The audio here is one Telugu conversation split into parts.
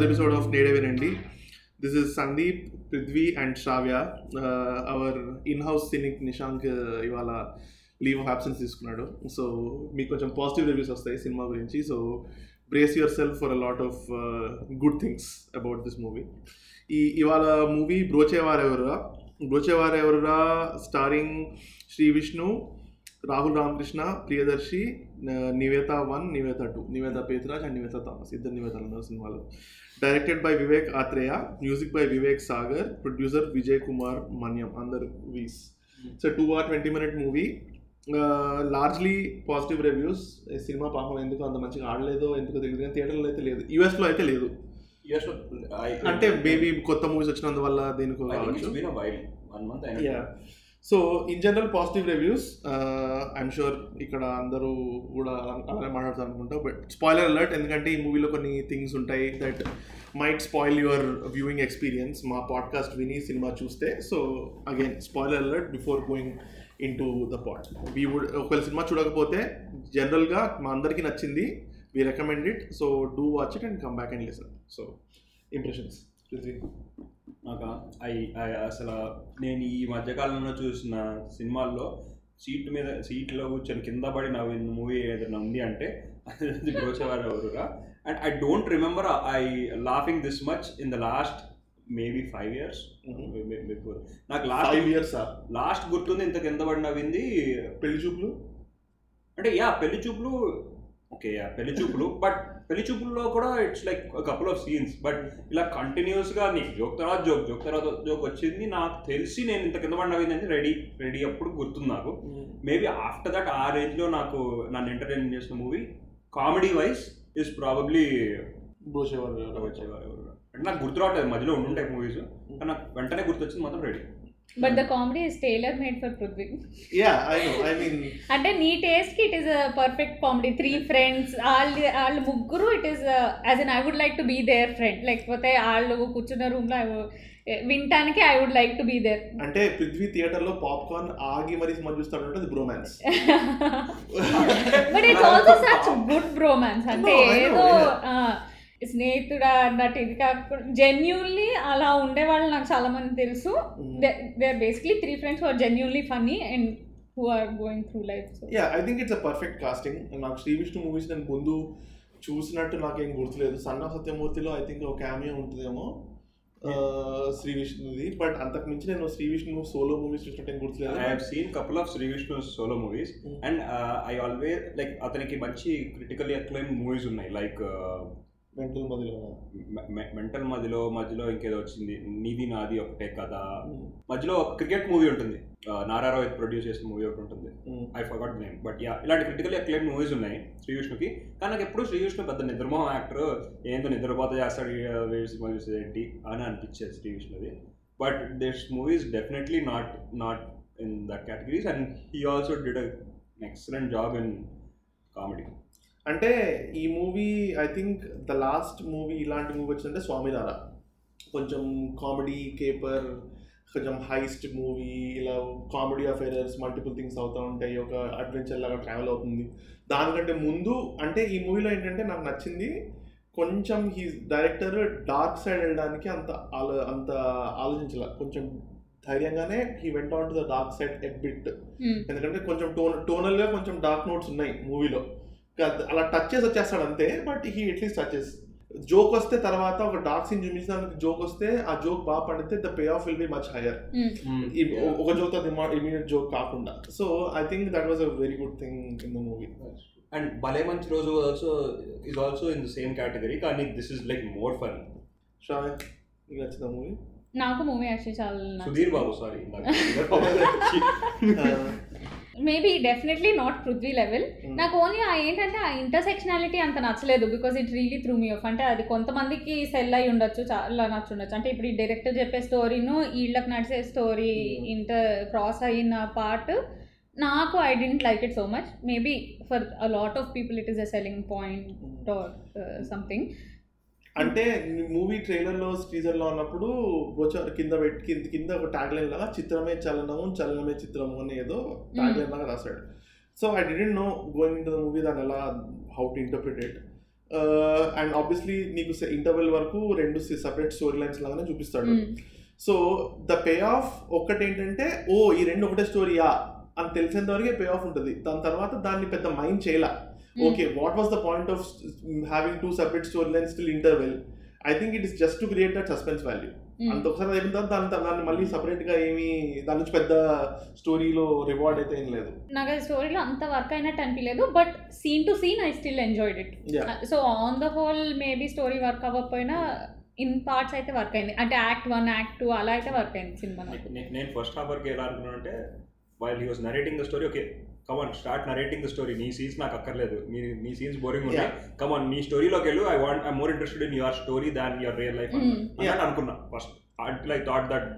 another episode of Nede Vinendi. This is Sandeep, Prithvi, and Shravya. Uh, our in-house cynic Nishank uh, ఇవాళ లీవ్ ఆఫ్ అబ్సెన్స్ తీసుకున్నాడు. సో మీకు కొంచెం పాజిటివ్ రివ్యూస్ వస్తాయి సినిమా గురించి. So brace yourself for a lot of good things about this movie ఈ ఇవాళ movie Brochevarevarura Brochevarevarura starring Sree Vishnu Rahul Ramakrishna Priyadarshi Nivetha one Nivetha two Nivetha Pethuraj and Nivetha Thomas ఇద్దరు నివేతలు ఉన్నారు సినిమాలో. Directed by Vivek Athreya music by Vivek Sagar producer Vijay Kumar Manyam అందరు V's. So two hour twenty minute movie largely positive reviews cinema పాపం ఎందుకు అంత మంచిగా ఆడలేదో ఎందుకు తెలియదు కానీ థియేటర్లో అయితే లేదు. యూఎస్లో అయితే లేదు. అంటే మేబీ కొత్త మూవీస్ వచ్చినందువల్ల దీనికి so in general positive reviews I'm sure ఇక్కడ అందరూ కూడా అలానే మాట్లాడతారు అనుకుంటా బట్ స్పాయిలర్ అలర్ట్ ఎందుకంటే ఈ మూవీలో కొన్ని థింగ్స్ ఉంటాయి that might spoil your viewing experience మా పాడ్కాస్ట్ విని సినిమా చూస్తే so again spoiler alert before going into the pod we would ఒకవేళ సినిమా చూడకపోతే జనరల్గా మా అందరికీ నచ్చింది we recommend it so do watch it and come back and listen so impressions నాకు అసలు నేను ఈ మధ్యకాలంలో చూసిన సినిమాల్లో సీట్ మీద సీట్లో కూర్చొని కింద పడి నవ్విన మూవీ ఏదైనా ఉంది అంటే అది ఎవరుగా and I don't remember I laughing this much in the last maybe five years నాకు లాస్ట్ ఫైవ్ ఇయర్స్ లాస్ట్ గుర్తుంది ఇంత కింద పడి నవ్వింది. పెళ్ళి చూపులు? అంటే యా పెళ్ళి చూపులు ఓకే యా పెళ్ళి చూపులు బట్ పెళ్ళి చూపుల్లో కూడా it's like couple of scenes but ఇలా కంటిన్యూస్గా నీకు జోక్ తర్వాత జోక్ జోక్ తర్వాత జోక్ వచ్చింది నాకు తెలిసి నేను ఇంత కింద పడినవిందంటే రెడీ రెడీ అప్పుడు గుర్తుంది నాకు మేబీ ఆఫ్టర్ దట్ ఆ రేంజ్లో నాకు నన్ను ఎంటర్టైన్ చేసిన movie comedy wise is probably Brochevaru అంటే నాకు గుర్తు రావట్లేదు మధ్యలో ఉండుంటాయి మూవీస్ కానీ నాకు వెంటనే గుర్తొచ్చింది మాత్రం ready but the comedy is tailor made for Prithvi yeah I know I mean అంటే నీ టేస్ట్కి it is a perfect comedy three friends వాళ్ళు వాళ్ళు ముగ్గురు it is as an I would like to be there friend లేకపోతే వాళ్ళు కూర్చున్న రూమ్లో వినటానికి I would like to be there అంటే పృథ్వీ థియేటర్లో పాప్కార్న్ ఆగి మరి సినిమా చూస్తాడంటే అది bromance but it's also such good bromance అంటే ఏదో స్నేహితుడా అన్నట్టు ఇది కాకుండా జెన్యున్లీ అలా ఉండే వాళ్ళు నాకు చాలా మంది తెలుసు they are basically three friends are genuinely funny and who are going through life yeah I think it's a perfect casting నాకు శ్రీ విష్ణు మూవీస్ నేను ముందు చూసినట్టు నాకేం గుర్తులేదు. సన్న సత్యమూర్తిలో ఐ థింక్ ఒక క్యామియో ఉంటుందేమో ఆ, శ్రీ విష్ణుది. బట్ అంతకు మించి నేను శ్రీ విష్ణు సోలో మూవీస్ చూసినట్టు ఏం ఐ గుర్తులేదు have seen couple of Sree Vishnu solo movies. And I always like అతనికి మంచి క్రిటికల్లీ అక్లైమ్ మూవీస్ ఉన్నాయి. Like mental Madhilo. మెంటల్ మధ్యలో మధ్యలో ఇంకేదో వచ్చింది. నీది నాది ఒకటే కథ. మధ్యలో క్రికెట్ మూవీ ఉంటుంది. నారారావు ప్రొడ్యూస్ చేసిన మూవీ ఒకటి ఉంటుంది. I forgot name but yeah ఇలాంటి క్రిటికల్లీ అక్లైమ్ మూవీస్ ఉన్నాయి శ్రీ విష్ణుకి. కానీ నాకు ఎప్పుడు శ్రీ విష్ణు పెద్ద నిద్రమోహం యాక్టర్ ఏందో నిద్రపోత చేస్తాడు ఈ వేరే సినిమా చూసేది ఏంటి అని అనిపించేది Sree విష్ణుది. But this movies definitely not not in that categories and he also did an excellent job in comedy అంటే ఈ movie I think the last movie ఇలాంటి మూవీ వచ్చిందంటే స్వామినార కొంచెం కామెడీ కేపర్ కొంచెం హైస్ట్ మూవీ ఇలా కామెడీ అఫైరర్స్ మల్టిపుల్ థింగ్స్ అవుతూ ఉంటాయి ఒక అడ్వెంచర్ లాగా ట్రావెల్ అవుతుంది. దానికంటే ముందు అంటే ఈ మూవీలో ఏంటంటే నాకు నచ్చింది కొంచెం ఈ డైరెక్టర్ డార్క్ సైడ్ వెళ్ళడానికి అంత ఆలో అంత ఆలోచించాల. కొంచెం ధైర్యంగానే he went on to the dark side a bit ఎందుకంటే కొంచెం టోన్ టోనల్గా కొంచెం డార్క్ నోట్స్ ఉన్నాయి మూవీలో. అలా టచ్ చేసి వచ్చేస్తాడు అంతే but he at least touches joke వస్తే తర్వాత ఒక డార్క్ సీన్ చూపించడానికి జోక్ వస్తే ఆ జోక్ బాగా పండితే the pay off will be much higher ఒక జోక్ ఇమీడియట్ జోక్ కాకుండా. So I think that was a very good thing in the movie and Bhale Manchi Roju also is also in the same category కానీ this is like more fun Shai నీకు నచ్చిందా మూవీ నాకు మూవీ యాక్చువల్లీ చాలా Sudheer Babu sorry maybe definitely not Prithvi level నాకు ఓన్లీ ఆ ఏంటంటే ఆ ఇంటర్సెక్షనాలిటీ అంత నచ్చలేదు because it really threw me off అంటే అది కొంతమందికి సెల్ అయి ఉండొచ్చు చాలా నచ్చుండొచ్చు. అంటే ఇప్పుడు ఈ డైరెక్టర్ చెప్పే స్టోరీను వీళ్ళకి నడిచే స్టోరీ ఇంటర్ క్రాస్ అయిన పార్ట్ నాకు I didn't like it so much maybe for a lot of people it is a selling point or something అంటే మూవీ ట్రైలర్లో టీజర్లో ఉన్నప్పుడు బ్రోచర్ కింద పెట్టి కింద కింద ఒక ట్యాగ్ లైన్ లాగా చిత్రమే చలనము చలనమే చిత్రము అని ఏదో ట్యాగ్ లైన్ లాగా రాశాడు. So I didn't know going into the movie దాని ఎలా how to interpret it and obviously నీకు ఇంటర్వెల్ వరకు రెండు సపరేట్ స్టోరీ లైన్స్ లాగానే చూపిస్తాడు. సో ద పే ఆఫ్ ఒక్కటి ఏంటంటే ఓ ఈ రెండు ఒకటే స్టోరీయా అని తెలిసేంత వరకే పే ఆఫ్ ఉంటుంది. దాని తర్వాత దాన్ని పెద్ద మైండ్ చేయలా. Mm. Okay what was the point of having two separate story lines still interval I think it is just to create that suspense value Mm. అంత ఒకసారి అయిపోయిన తర్వాత దాని దాన్ని మళ్ళీ సపరేట్గా ఏమి దాని నుంచి పెద్ద స్టోరీలో రివార్డ్ అయితే ఏం లేదు నాకు అది స్టోరీలో అంత వర్క్ అయినట్టు అనిపించలేదు but scene to scene I still enjoyed it. So on the whole maybe story work అవ్వకపోయినా ఇన్ పార్ట్స్ అయితే వర్క్ అయింది అంటే యాక్ట్ వన్ యాక్ట్ టూ అలా అయితే వర్క్ అయింది సినిమా నేను ఫస్ట్ హాఫ్ వరకు ఎలా అనుకున్నాను అంటే while he was narrating the story okay come on start narrating the story నీ సీన్స్ నాకు అక్కర్లేదు. నీ నీ సీన్స్ బోరింగ్ ఉన్నాయి. కమాన్ నీ స్టోరీలోకి వెళ్ళు. I want I more interested in your story than your real life. Yeah. అనుకున్నా. First until I thought that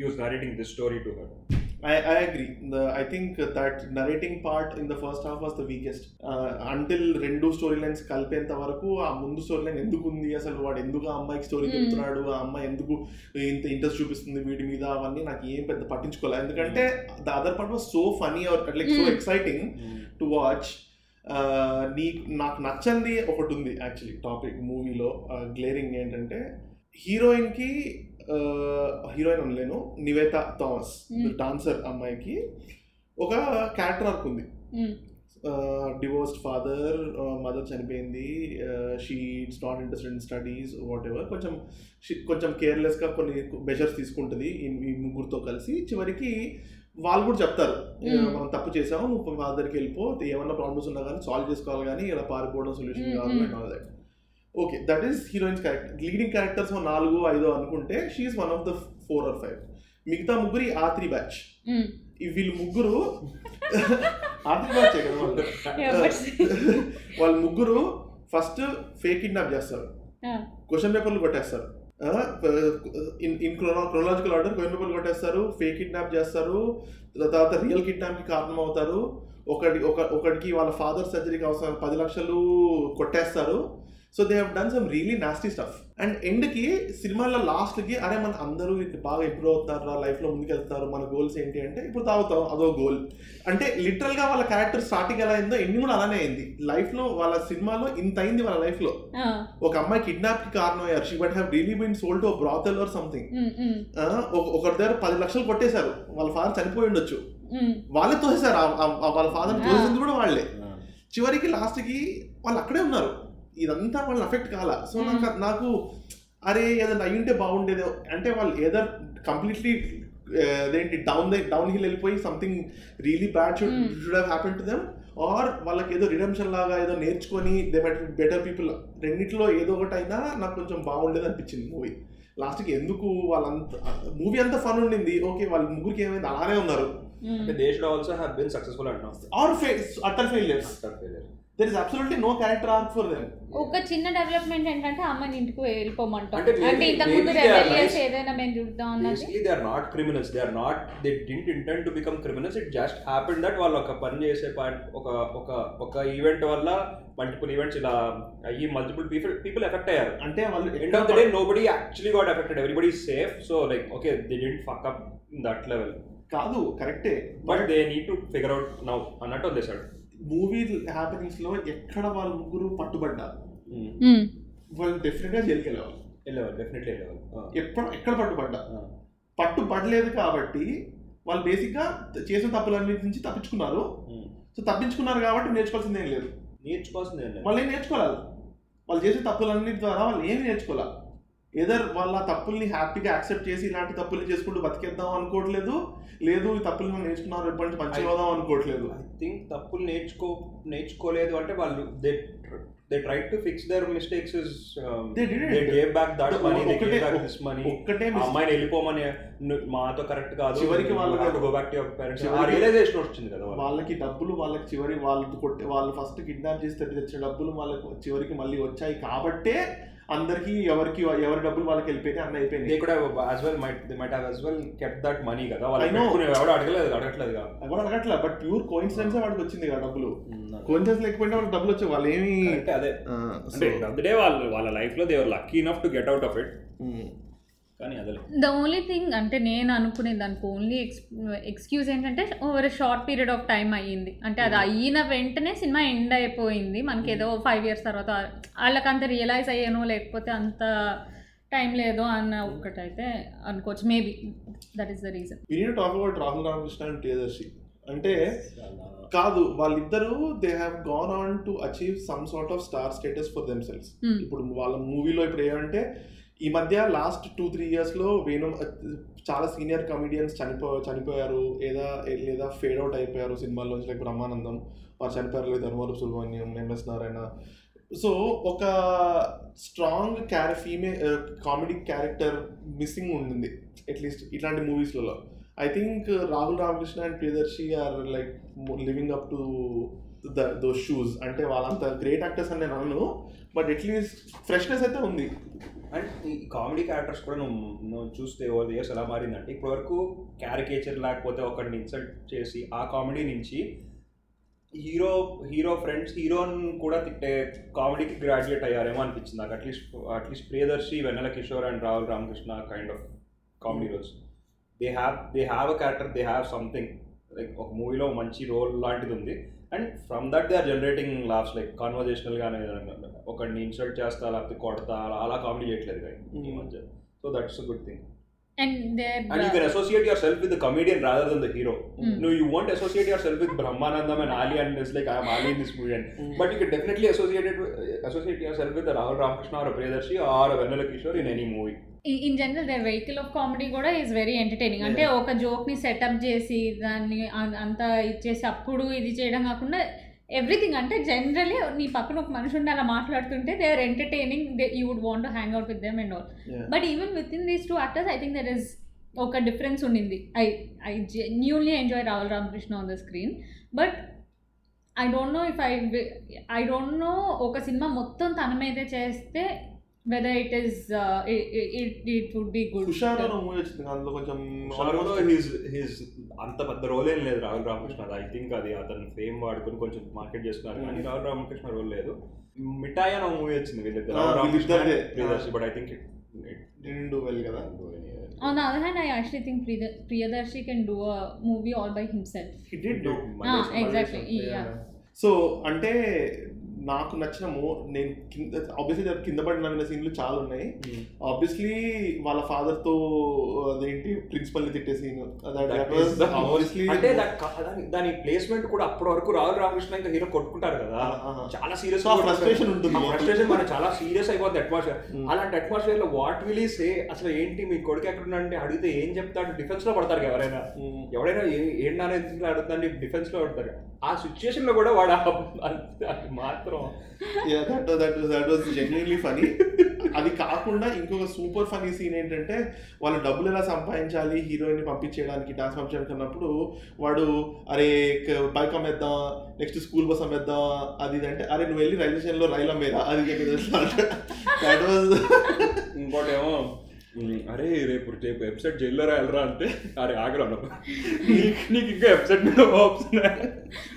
he was narrating this story to her I, I agree. The I think that narrating part in the first half was the weakest. Uh, until రెండు స్టోరీ లైన్స్ కలిపేంత వరకు ఆ ముందు స్టోరీ లైన్ ఎందుకు ఉంది అసలు వాడు ఎందుకు ఆ అమ్మాయికి స్టోరీ Hmm. చెప్తున్నాడు ఆ అమ్మాయి ఎందుకు ఇంత ఇంట్రెస్ట్ చూపిస్తుంది వీడి మీద అవన్నీ నాకు ఏం పెద్ద పట్టించుకోలేదు ఎందుకంటే the other part was so funny or like so. Exciting to watch నీ నాకు నచ్చంది ఒకటి ఉంది యాక్చువల్లీ టాపిక్ మూవీలో గ్లేరింగ్ ఏంటంటే హీరోయిన్కి హీరోయిన్ అనలేను నివేత థామస్. డాన్సర్ అమ్మాయికి ఒక క్యారెక్టర్ ఆర్క్ ఉంది. డివోర్స్డ్ ఫాదర్ మదర్ చనిపోయింది she it's not interested in studies whatever కొంచెం she- కొంచెం కేర్లెస్గా కొన్ని మెజర్స్ తీసుకుంటుంది ఈ ముగ్గురుతో కలిసి చివరికి వాళ్ళు కూడా చెప్తారు "ఏ, Mm. మనం తప్పు చేసాము నువ్వు ఫాదర్కి వెళ్ళిపో ఏమన్నా ప్రాబ్లమ్స్ ఉన్నా కానీ సాల్వ్ చేసుకోవాలి కానీ ఇలా పారిపోవడం సొల్యూషన్ కాదు. And all that okay that is heroine's character leading characters నాలుగు ఐదో అనుకుంటే she one of the four or five మిగతా ముగ్గురి ఆ త్రీ బ్యాచ్ Mm. ఈ వీళ్ళు ముగ్గురు ఆ త్రీ బ్యాచ్ వాళ్ళు. ముగ్గురు ఫస్ట్ ఫేక్ కిడ్నాప్ చేస్తారు. క్వశ్చన్ పేపర్లు కొట్టేస్తారు. In in chronological order question పేపర్లు కొట్టేస్తారు ఫేక్ కిడ్నాప్ చేస్తారు తర్వాత రియల్ కిడ్నాప్కి కారణం అవుతారు. ఒకటి ఒక ఒకటికి వాళ్ళ ఫాదర్ సర్జరీకి అవసరం పది లక్షలు కొట్టేస్తారు. So they have done some really nasty stuff and ఎండ్కి సినిమాలో లాస్ట్కి అరే మన అందరూ బాగా ఇంప్రూవ్ అవుతారు లైఫ్లో ముందుకెళ్తారు మన గోల్స్ ఏంటి అంటే ఇప్పుడు తాగుతాం అదో గోల్. అంటే లిటరల్గా వాళ్ళ క్యారెక్టర్ స్టార్టింగ్ ఎలా అయిందో ఎండింగ్ కూడా అలానే అయింది. లైఫ్లో వాళ్ళ సినిమాలో ఇంత అయింది వాళ్ళ లైఫ్లో. ఒక అమ్మాయి కిడ్నాప్కి కారణం అయ్యారు. She but have really been sold to brothel or something ఒకరి దగ్గర పది లక్షలు కొట్టేశారు. వాళ్ళ ఫాదర్ చనిపోయి ఉండొచ్చు. వాళ్ళే తోసేశారు. వాళ్ళ ఫాదర్. తోసింది కూడా వాళ్ళే. చివరికి లాస్ట్కి వాళ్ళు అక్కడే ఉన్నారు. ఇదంతా వాళ్ళని అఫెక్ట్ కాల. సో. నాకు నాకు అరే ఏదైనా అయ్యుంటే బాగుండేదో అంటే వాళ్ళు ఏదో కంప్లీట్లీ అదేంటి డౌన్ ద డౌన్ హిల్ వెళ్ళిపోయి something really bad should. Should have happen to them or వాళ్ళకి ఏదో రిడమ్షన్ లాగా ఏదో నేర్చుకొని దే మైట్ బెటర్ పీపుల్ రెండిట్లో ఏదో ఒకటి అయినా నాకు కొంచెం బాగుండేది అనిపించింది మూవీ లాస్ట్కి ఎందుకు వాళ్ళంత మూవీ అంతా ఫన్ ఉండింది. ఓకే వాళ్ళ ముగ్గురికి ఏమైంది? అలానే ఉన్నారు. అంటే they should also have been successful అంటున్నాం. Or face utter failures there is absolutely no character arc for them ఒక చిన్న డెవలప్మెంట్ ఏంటంటే అమ్మాయిని ఇంటికి వెళ్ళిపోమంటాం. అంటే ఇంతకు ముందు maybe they are రెబెలియస్. ఏదైనా మేము చూద్దాం అన్నది. They are not criminals they are not they didn't intent to become criminals it just happen that వాళ్ళు ఒక పని చేసే ఒక ఒక ఒక ఈవెంట్ వల్ల మల్టిపుల్ ఈవెంట్స్ ఇలా అయ్యి మల్టిపుల్ పీపుల్ పీపుల్ ఎఫెక్ట్ అయ్యారు. అంటే వాళ్ళు end of the day nobody actually got effected everybody safe so like okay they didn't fuck up in that level కాదు కరెక్టే but they need to figure out now అన్నట్టు వదిలేశాడు. మూవీ హ్యాపెనింగ్స్లో ఎక్కడ వాళ్ళ ముగ్గురు పట్టుబడ్డారు? వాళ్ళు డెఫినెట్గా జైలుకి వెళ్ళేవాళ్ళు. వెళ్ళేవాళ్ళు డెఫినెట్లీ వెళ్ళేవాళ్ళు ఎప్పుడు ఎక్కడ పట్టుబడ్డా? పట్టుబడలేదు కాబట్టి వాళ్ళు బేసిక్గా చేసిన తప్పులన్నిటి నుంచి తప్పించుకున్నారు. సో తప్పించుకున్నారు కాబట్టి నేర్చుకోవాల్సింది ఏం లేదు. నేర్చుకోవాల్సింది ఏం లేదు. వాళ్ళు ఏం నేర్చుకోవాలి? వాళ్ళు చేసే తప్పులన్నిటి ద్వారా వాళ్ళు ఏమి నేర్చుకోవాలి? ఏదర్ వాళ్ళ తప్పుల్ని హ్యాపీగా యాక్సెప్ట్ చేసి ఇలాంటి తప్పుల్ని చేసుకుంటూ బతికేద్దాం అనుకోవట్లేదు లేదు ఈ తప్పుల్ని మనం నేర్చుకున్నారు ఎప్పటి నుంచి మంచిగా అవుదాం అనుకోవట్లేదు ఐ థింక్ తప్పులు నేర్చుకో నేర్చుకోలేదు అంటే వాళ్ళు they they try to fix their mistakes. They gave back that money they ఒకటే- గేవ్ బ్యాక్ దిస్ మనీ ఒక్కటే అమ్మాయిని వెళ్ళిపోమని మాతో కరెక్ట్ కాదు చివరికి వాళ్ళ- go back to your parents ఆ చివరికి- రియలైజేషన్ వచ్చింది కదా వాళ్ళకి. డబ్బులు వాళ్ళకి చివరి వాళ్ళు కొట్టే వాళ్ళు ఫస్ట్ కిడ్నాప్ చేసి తెచ్చి తెచ్చిన డబ్బులు వాళ్ళకి చివరికి మళ్ళీ వచ్చాయి కాబట్టే అందరికి ఎవరికి ఎవరి డబ్బులు వాళ్ళకి వెళ్ళిపోయినాయి అన్న దే అయిపోయినాయి కూడా as well might they might have as well kept that money కదా వాళ్ళు ఎవడు అడగలేదు అడగట్లేదు ఎవరు అడగట్లే బట్ ప్యూర్ కోయిన్సిడెన్స్ వాడికి వచ్చింది కదా డబ్బులు. కోయిన్సిడెన్స్ లేకపోయినా వాళ్ళకి డబ్బులు వచ్చాయి వాళ్ళు ఏమి అంటే అదే. అంటే డే వాళ్ళ వాళ్ళ లైఫ్లో they are lucky enough to get out of it కానీ అదే ద ఓన్లీ థింగ్ అంటే నేను అనుకునే దానికి ఓన్లీ ఎక్స్ ఎక్స్క్యూజ్ ఏంటంటే over short period of time అయ్యింది. అంటే అది అయిన వెంటనే సినిమా ఎండ్ అయిపోయింది. మనకి ఏదో ఫైవ్ ఇయర్స్ తర్వాత వాళ్ళకి అంత రియలైజ్ అయ్యానో లేకపోతే అంత టైం లేదో అన్న ఒక్కటైతే అనుకోవచ్చు. Maybe that is the reason we need talk about Rahul Ramakrishna and Priyadarshi అంటే కాదు వాళ్ళిద్దరూ they have gone on to achieve some sort of star status for themselves ఇప్పుడు వాళ్ళ మూవీలో ఇప్పుడు ఏమంటే ఈ మధ్య లాస్ట్ టూ త్రీ ఇయర్స్లో వేణు చాలా సీనియర్ కమిడియన్స్ చనిపో చనిపోయారు. లేదా లేదా ఫేడ్ అవుట్ అయిపోయారు సినిమాల్లోంచి లైక్ బ్రహ్మానందం. వారు చనిపోయారు లేదు Dharmavarapu Subrahmanyam M S Narayana. So ఒక స్ట్రాంగ్ క్యారె ఫీమే కామెడీ క్యారెక్టర్ మిస్సింగ్ ఉంటుంది అట్లీస్ట్ ఇట్లాంటి మూవీస్లలో. I think Rahul Ramakrishna and Priyadarshi are like living up to the those shoes. అంటే వాళ్ళంత గ్రేట్ యాక్టర్స్ అని నేను అనను బట్ అట్లీస్ట్ ఫ్రెష్నెస్ అయితే ఉంది. అండ్ ఈ కామెడీ క్యారెక్టర్స్ కూడా నువ్వు నువ్వు చూస్తే ఓవర్ ద ఇయర్స్ ఎలా మారిందంటే ఇప్పటివరకు క్యారికేచర్ లేకపోతే ఒకరిని ఇన్సల్ట్ చేసి ఆ కామెడీ నుంచి హీరో హీరో ఫ్రెండ్స్ హీరోని కూడా తిట్టే కామెడీకి గ్రాడ్యుయేట్ అయ్యారేమో అనిపించింది నాకు. At least at least Priyadarshi Vennela Kishore and Rahul Ramakrishna kind of comedy roles. They have they have a character they have something like ఒక మూవీలో మంచి రోల్ లాంటిది ఉంది. And from that they are generating last like కాన్వర్జేషనల్గానే ఒకరిని ఇన్సల్ట్ చేస్తా లేకపోతే కొడతా అలా అలా కామెడీ చేయట్లేదు కానీ ఈ మధ్య. So that's good thing and there and you can associate yourself with the comedian rather than the hero Mm. నువ్వు you want associate yourself with Brahmanandam and Ali and is like I'm Ali in this movie and but you can definitely associated associate yourself with Rahul Ramakrishna or Priyadarshi or Vennela Kishore in any movie in general their vehicle of comedy కూడా ఈజ్ వెరీ ఎంటర్టైనింగ్ అంటే ఒక జోక్ని సెటప్ చేసి దాన్ని అంతా ఇచ్చేసి అప్పుడు ఇది చేయడం కాకుండా ఎవ్రీథింగ్ అంటే జనరలీ నీ పక్కన ఒక మనిషి ఉండి అలా మాట్లాడుతుంటే they are entertaining they you would want hang out with them and all but even with in these two actors I think there is ఒక డిఫరెన్స్ ఉండింది. I I genuinely enjoy Rahul Ramakrishna on the screen but I don't know if I I don't know ఒక సినిమా మొత్తం తన మీదే చేస్తే whether it is it it would be good Hushaaru movie వచ్చింది. అందులో కొంచెం షారులో హిస్ హిస్ అంత పెద్ద రోల్ ఏం లేదు రాహుల్ రామకృష్ణ. ఐ థింక్ అది అతను ఫేమ్ వాడుకొని కొంచెం మార్కెట్ చేస్తున్నారు కానీ రాహుల్ రామకృష్ణ రోల్ లేదు. మిఠాయి అనే మూవీ వచ్చింది వీళ్ళిద్దరు Ah, Rahul Ramakrishna వీళ్ళిద్దరిదే. Priyadarshi but I think didn't do well కదా? On the other hand, I actually think Priya- Priyadarshi can do a movie all by himself. he did do Ah, exactly. Yeah. So అంటే నాకు నచ్చిన మో నేను కింద ఆబ్వియస్లీ కింద పడి నవ్విన సీన్లు చాలా ఉన్నాయి ఆబ్వియస్లీ వాళ్ళ ఫాదర్తో అదేంటి ప్రిన్సిపల్ని తిట్టే సీన్ దాని- ప్లేస్మెంట్ కూడా అప్పటి వరకు రాహుల్ రామకృష్ణ ఇంకా హీరో కొట్టుకుంటారు కదా చాలా సీరియస్ frustration ఉంటుంది. ఫ్రస్ట్రేషన్ మన చాలా సీరియస్ అయిపోతుంది అట్మాస్ఫియర్ Hmm. అలాంటి అట్మాస్ఫియర్లో వాట్ విల్ సే అసలు ఏంటి మీ కొడుకు ఎక్కడ అంటే అడిగితే ఏం చెప్తాడు డిఫెన్స్లో పడతారు ఎవరైనా ఎవడైనా ఏ- ఎందుకు అడుగుతాండి డిఫెన్స్లో పడతారు ఆ సిచ్యుయేషన్లో కూడా వాడు అది మాత్రం that that that was genuinely funny అది కాకుండా ఇంకొక సూపర్ ఫనీ సీన్ ఏంటంటే వాళ్ళు డబ్బులు ఎలా సంపాదించాలి హీరోయిన్ని పంపించేయడానికి డాన్స్ పంపించడానికి అన్నప్పుడు వాడు అరే బైక్ అమ్మేద్దాం నెక్స్ట్ స్కూల్ బస్ అమ్మేద్దాం అది ఇది అంటే అరే నువ్వు వెళ్ళి రైల్వే స్టేషన్లో రైలు అమ్మేదా అది దట్ వాజ్ ఇంకోటి ఏమో "ఉమ్, అరే రేపు రేపు వెబ్సైట్ జైల్లో వెళ్ళరా అంటే అరే ఆగరా నీకు ఇంకా వెబ్సైట్ మీద ఉన్నాయా?"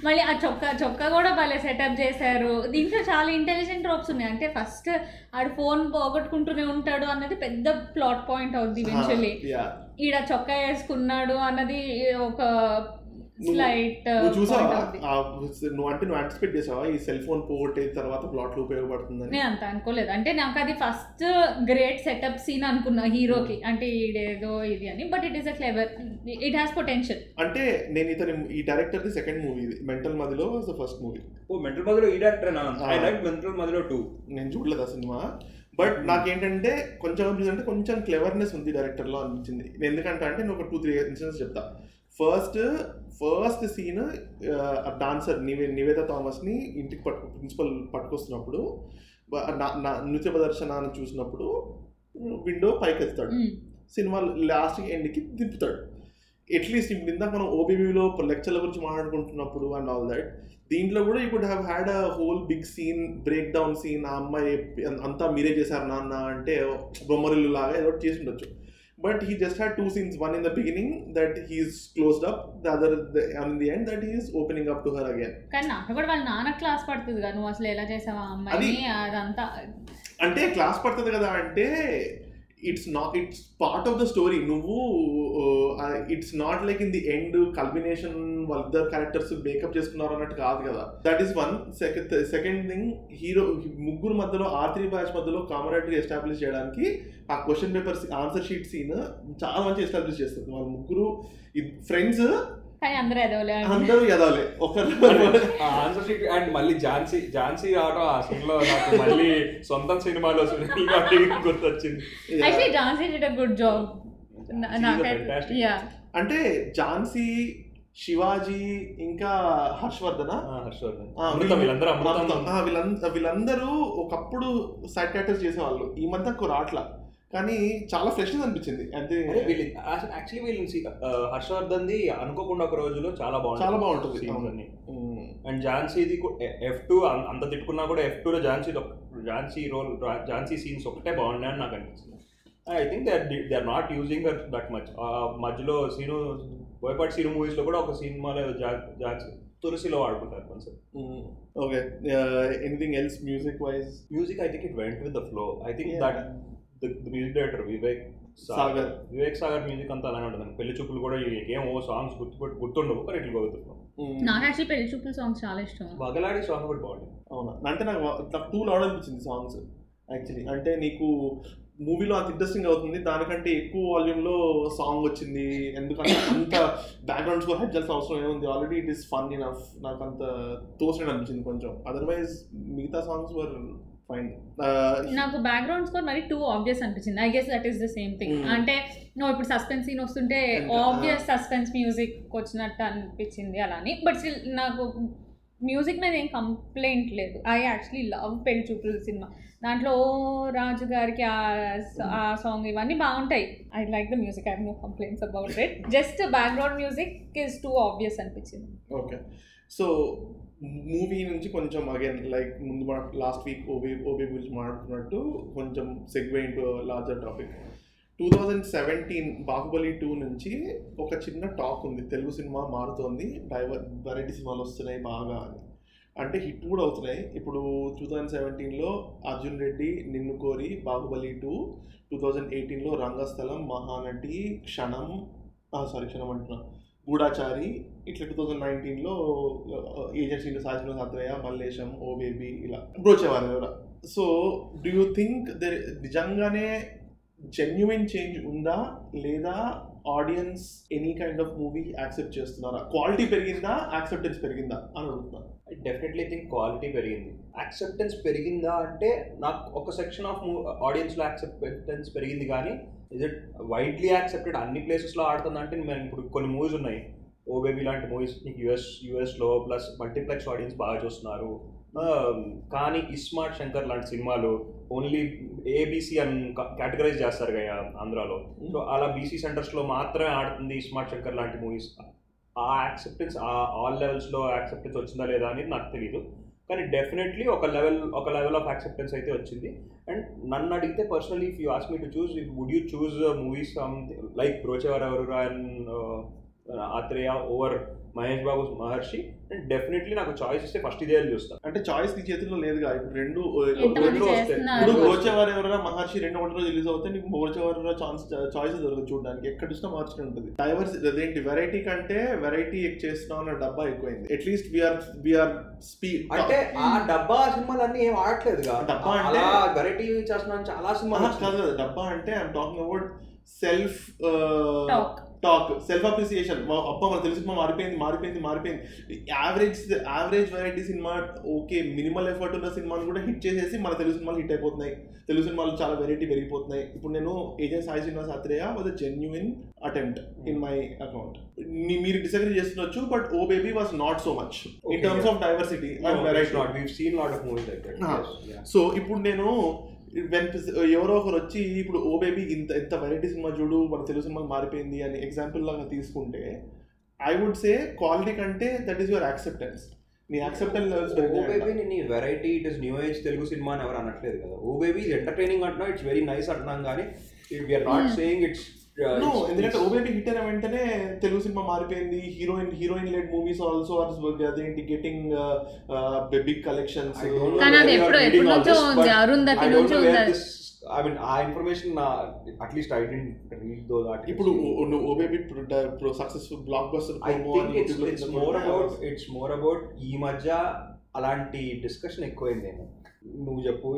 మళ్ళీ ఆ చొక్కా చొక్కా కూడా భలే సెటప్ చేశారు. దీంట్లో చాలా ఇంటెలిజెంట్ రోప్స్ ఉన్నాయి. అంటే ఫస్ట్ ఆడు ఫోన్ పోగొట్టుకుంటూనే ఉంటాడు అన్నది పెద్ద ప్లాట్ పాయింట్ అవుద్ది ఈవెన్చువల్లీ ఈడ చొక్కా వేసుకున్నాడు అన్నది ఒక నువ్వు- స్లైట్ నువ్వు చూసావా? ఆ, నువ్వు అంటే నువ్వు యాంటిసిపేట్ చేసావా? ఈ సెల్ ఫోన్ పోగొట్టే తర్వాత ప్లాట్లో ఉపయోగపడుతుందని? నేను అంత అనుకోలేదు. అంటే నాకు అది ఫస్ట్ గ్రేట్ సెటప్ సీన్ అనుకున్నా హీరోకి. అంటే ఈడేదో ఇది అని. But it is a clever it has potential అంటే నేను ఇతని ఈ డైరెక్టర్ ది సెకండ్ మూవీ ఇది. Mental Madhilo was the first movie oh mental Madhilo ఈ director I. Like mental Madhilo too నేను చూడలేదు ఆ సినిమా. బట్ నాకేంటంటే కొంచెం అంటే కొంచెం క్లెవర్నెస్ ఉంది డైరెక్టర్లో అనిపించింది. ఎందుకంటే అంటే నేను ఒక టూ త్రీ ఇన్సిడెంట్స్ చెప్తా. First first scene dancer Nive Niveda థామస్ని ఇంటికి పట్టు ప్రిన్సిపల్ పట్టుకొస్తున్నప్పుడు నృత్య ప్రదర్శన చూసినప్పుడు విండో పైకి ఎత్తాడు సినిమా లాస్ట్ ఎండ్కి దింపుతాడు. అట్లీస్ట్ ఇప్పుడు ఇందాక మనం ఓబీబీలో లెక్చర్ల గురించి మాట్లాడుకుంటున్నప్పుడు అండ్ ఆల్ దట్ దీంట్లో కూడా you could have had a whole big scene break down scene ఆ అమ్మాయి అంతా మీరే చేశారు నాన్న అంటే బొమ్మరిల్లు లాగా ఏదో ఒకటి చేసి ఉండొచ్చు. But he just had two scenes one in the beginning that he's closed up the other in the end that he's opening up to her again కానీ నాకు కూడా వాళ్ళ నాన్న క్లాస్ పడుతుంది కదా. నువ్వు అసలు ఎలా చేసావా అమ్మాయిని? అదంతా అంటే క్లాస్ పడుతుంది కదా అంటే it's not it's part of the story నువ్వు it's not like in the end culmination వాళ్ళిద్దరు క్యారెక్టర్స్ మేకప్ చేసుకున్నారు అన్నట్టు కాదు కదా. That is one second second thing hero ముగ్గురు మధ్యలో ఆర్త్రీ త్రీ బ్యాచ్ మధ్యలో కామరేటరీ ఎస్టాబ్లిష్ చేయడానికి ఆ question paper answer sheet scene చాలా మంచి ఎస్టాబ్లిష్ చేస్తుంది వాళ్ళ ముగ్గురు ఫ్రెండ్స్ కానీ అందరూ ఎదవలే అందరూ ఎదవలే. ఒకరు ఆన్సర్ షీట్ అండ్ మళ్ళీ ఝాన్సీ ఝాన్సీ ఆటో ఆ సీన్లో నాకు మళ్ళీ సొంతం సినిమాలో గుర్తొచ్చింది. Actually Jhansi did a good job నాకైతే fantastic. యా అంటే ఝాన్సీ శివాజీ ఇంకా హర్షవర్ధన? వీళ్ళందరూ వీళ్ళందరూ ఒకప్పుడు సైడ్ క్యారెక్టర్స్ చేసేవాళ్ళు. ఈ మధ్య రాట్లా. కానీ చాలా ఫ్రెష్నెస్ అనిపించింది. అంటే యాక్చువల్లీ వీళ్ళు సి- ఆ, హర్షవర్ధన్ ది అనుకోకుండా ఒక రోజులో చాలా బాగుంది చాలా బాగుంటుంది. అండ్ ఝాన్సీది ఎఫ్ టూ అంత తిట్టుకున్నా కూడా ఎఫ్ టూలో ఝాన్సీ ఝాన్సీ రోల్ ఝాన్సీ సీన్స్ ఒకటే బాగున్నాయని నాకు అనిపించింది I think they they are not using that that much మధ్యలో సీను బోయపాటి సీను మూవీస్లో కూడా ఒక సినిమాలో ఝాన్సీ తులసిలో వాడుకుంటారు కొంచెం. Okay anything else music wise music I think it went with the flow I think that the music director Vivek Sagar. Sagar Vivek Sagar music అంతా అలానే ఉంటుంది. పెళ్ళి చూపులు కూడా ఏం ఓ సాంగ్స్ గుర్తు గుర్తుండవు కానీ ఇట్లా గోగుతున్నాం నాకు యాక్చువల్లీ పెళ్ళి చూపుల సాంగ్స్ చాలా ఇష్టం. వగలాడి సాంగ్ కూడా బాగుంది అవునా? అంటే నాకు నాకు టూ లౌడ్ అనిపించింది సాంగ్స్ యాక్చువల్లీ అంటే నీకు మూవీలో అంత ఇంట్రెస్టింగ్ అవుతుంది. దానికంటే ఎక్కువ వాల్యూమ్లో సాంగ్ వచ్చింది. ఎందుకంటే అంత బ్యాక్గ్రౌండ్ స్కోర్ హెడ్ చేయాల్సిన అవసరం ఏముంది already it is fun enough నాకు అంత తోసినట్టు అనిపించింది కొంచెం. అదర్వైజ్ మిగతా సాంగ్స్ వర్ ఫైన్ నాకు బ్యాక్గ్రౌండ్ స్కోర్ మరి టూ ఆబ్వియస్ అనిపించింది. I guess that is the same thing. అంటే నువ్వు ఇప్పుడు సస్పెన్స్ సీన్ వస్తుంటే ఆబ్వియస్ సస్పెన్స్ మ్యూజిక్ వచ్చినట్టు అనిపించింది అలా అని బట్ స్టిల్ నాకు మ్యూజిక్ మీద ఏం కంప్లైంట్ లేదు. ఐ యాక్చువల్లీ లవ్ పెళ్ళి చూపులు సినిమా దాంట్లో ఓ రాజు గారికి ఆ సాంగ్ ఇవన్నీ బాగుంటాయి. I like the music I no complaints about it just background music is too obvious అనిపించింది. ఓకే సో మూవీ నుంచి కొంచెం అగైన్ లైక్ ముందు లాస్ట్ వీక్ ఓబీ ఓబీ గురించి మాట్లాడుకున్నట్టు కొంచెం segue into larger topic two thousand seventeen Baahubali two నుంచి ఒక చిన్న టాక్ ఉంది. తెలుగు సినిమా మారుతోంది. డైవర్ వెరైటీ సినిమాలు వస్తున్నాయి బాగా అని. అంటే హిట్ కూడా అవుతున్నాయి. ఇప్పుడు టూ థౌజండ్ సెవెంటీన్లో అర్జున్ రెడ్డి నిన్ను కోరి బాహుబలి టూ టూ థౌజండ్ ఎయిటీన్లో రంగస్థలం మహానటి క్షణం సారీ క్షణం అంటున్నా. గూఢాచారి ఇట్లా టూ థౌజండ్ నైన్టీన్లో ఏజెన్సీలో సాధించిన సాత్రయ్య మల్లేశం ఓ బేబీ ఇలా. బ్రోచేవారు ఎవరు? సో డూ యూ థింక్ దె నిజంగానే జెన్యున్ చేంజ్ ఉందా? లేదా audience any kind of movie accept చేస్తున్నారా? క్వాలిటీ పెరిగిందా? యాక్సెప్టెన్స్ పెరిగిందా? అని అడుగుతున్నాను డెఫినెట్లీ థింక్ క్వాలిటీ పెరిగింది. యాక్సెప్టెన్స్ పెరిగిందా అంటే నాకు ఒక సెక్షన్ ఆఫ్ ఆడియన్స్లో యాక్సెప్టెన్స్ పెరిగింది కానీ ఇజ్ ఇట్ వైడ్లీ యాక్సెప్టెడ్ అన్ని ప్లేసెస్లో ఆడుతుంది అంటే మేము ఇప్పుడు కొన్ని మూవీస్ ఉన్నాయి. ఓ బేబీ లాంటి మూవీస్ నీకు యుఎస్ యుఎస్లో ప్లస్ మల్టీప్లెక్స్ ఆడియన్స్ బాగా చూస్తున్నారు. కానీ ఇస్మార్ట్ శంకర్ లాంటి సినిమాలు ఓన్లీ ఏబీసీ అని కేటగరైజ్ చేస్తారు కదా ఆంధ్రాలో. సో అలా బీసీ సెంటర్స్లో మాత్రమే ఆడుతుంది స్మార్ట్ శంకర్ లాంటి మూవీస్. ఆ యాక్సెప్టెన్స్ ఆ ఆల్ లెవెల్స్లో యాక్సెప్టెన్స్ వచ్చిందా లేదా అనేది నాకు తెలియదు కానీ డెఫినెట్లీ ఒక లెవెల్ ఒక లెవెల్ ఆఫ్ యాక్సెప్టెన్స్ అయితే వచ్చింది. అండ్ నన్ను అడిగితే personally if you ask me to choose if would you choose movies like Brochevar Evaru and Athreya over Mahesh Babu Maharshi and definitely నాకు చాయిస్ ఇస్తే ఫస్ట్ ఇదే అని చూస్తాను అంటే చాయిస్ నీ చేతుల్లో లేదుగా ఇప్పుడు రెండు రెండు వస్తాయి. ఇప్పుడు గోచవారు ఎవరైనా మహర్షి రెండు ఒకటి రోజు రిలీజ్ అవుతే నీకు గోచవారు ఛాన్స్ చాయిస్ దొరకదు చూడడానికి. ఎక్కడ చూసినా మార్చి ఉంటుంది. డైవర్స్ అదేంటి వెరైటీ కంటే వెరైటీ చేస్తున్నాం అన్న డబ్బా ఎక్కువైంది. అట్లీస్ట్ వీఆర్ వీఆర్ స్పీడ్ అంటే ఆ డబ్బా సినిమాలన్నీ ఏం ఆడట్లేదు డబ్బా అంటే- వెరైటీ చేస్తున్నాను చాలా సినిమాలు కాదు కదా డబ్బా అంటే I'm talking about self talk talk self appreciation అబ్బా మన తెలుగు సినిమా మారిపోయింది మారిపోయింది మారిపోయింది. యావరేజ్ యావరేజ్ వెరైటీ సినిమా ఓకే మినిమల్ ఎఫర్ట్ ఉన్న సినిమాను కూడా హిట్ చేసేసి మన తెలుగు సినిమాలు హిట్ అయిపోతున్నాయి. తెలుగు సినిమాలు చాలా వెరైటీ పెరిగిపోతున్నాయి. ఇప్పుడు నేను agent Sai Srinivas Athreya was a genuine attempt in my account మీరు disagree చేస్తుండొచ్చు but oh baby was not so much in terms. Of diversity. So ఇప్పుడు నేను ఎవరో ఒకరు వచ్చి ఇప్పుడు ఓ బేబీ ఇంత ఇంత వెరైటీ సినిమా చూడు మన తెలుగు సినిమా మారిపోయింది అని ఎగ్జాంపుల్ లాగా తీసుకుంటే ఐ వుడ్ సే క్వాలిటీ కంటే దట్ ఈస్ యువర్ యాక్సెప్టెన్స్ నీ యాక్సెప్టెన్స్ లెవెల్స్ ఓ బేబీ నీ variety it is new age Telugu cinema అని ఎవరు అనట్లేదు కదా. ఓ బేబీ ఎంటర్టైనింగ్ అంటున్నా ఇట్స్ వెరీ నైస్ అంటున్నాం కానీ we're not. Saying it's no ఎందుకంటే ఓ బేబీ హిట్ అయిన వెంటనే తెలుగు సినిమా మారిపోయింది. Heroine heroine led movies also are అదేంటి గెటింగ్ బిగ్ కలెక్షన్స్ కానీ అది ఎప్పుడో ఎప్పటి నుంచో ఉంది. అరుంధతి నుంచి ఉంది. అది. ఐ మీన్ ఆ information at least I didn't read though ఇప్పుడు నువ్వు oh baby successful blockbuster I think it's it's more about it's more about ఈ మధ్య అలాంటి డిస్కషన్ ఎక్కువైందేమో నువ్వు చెప్పు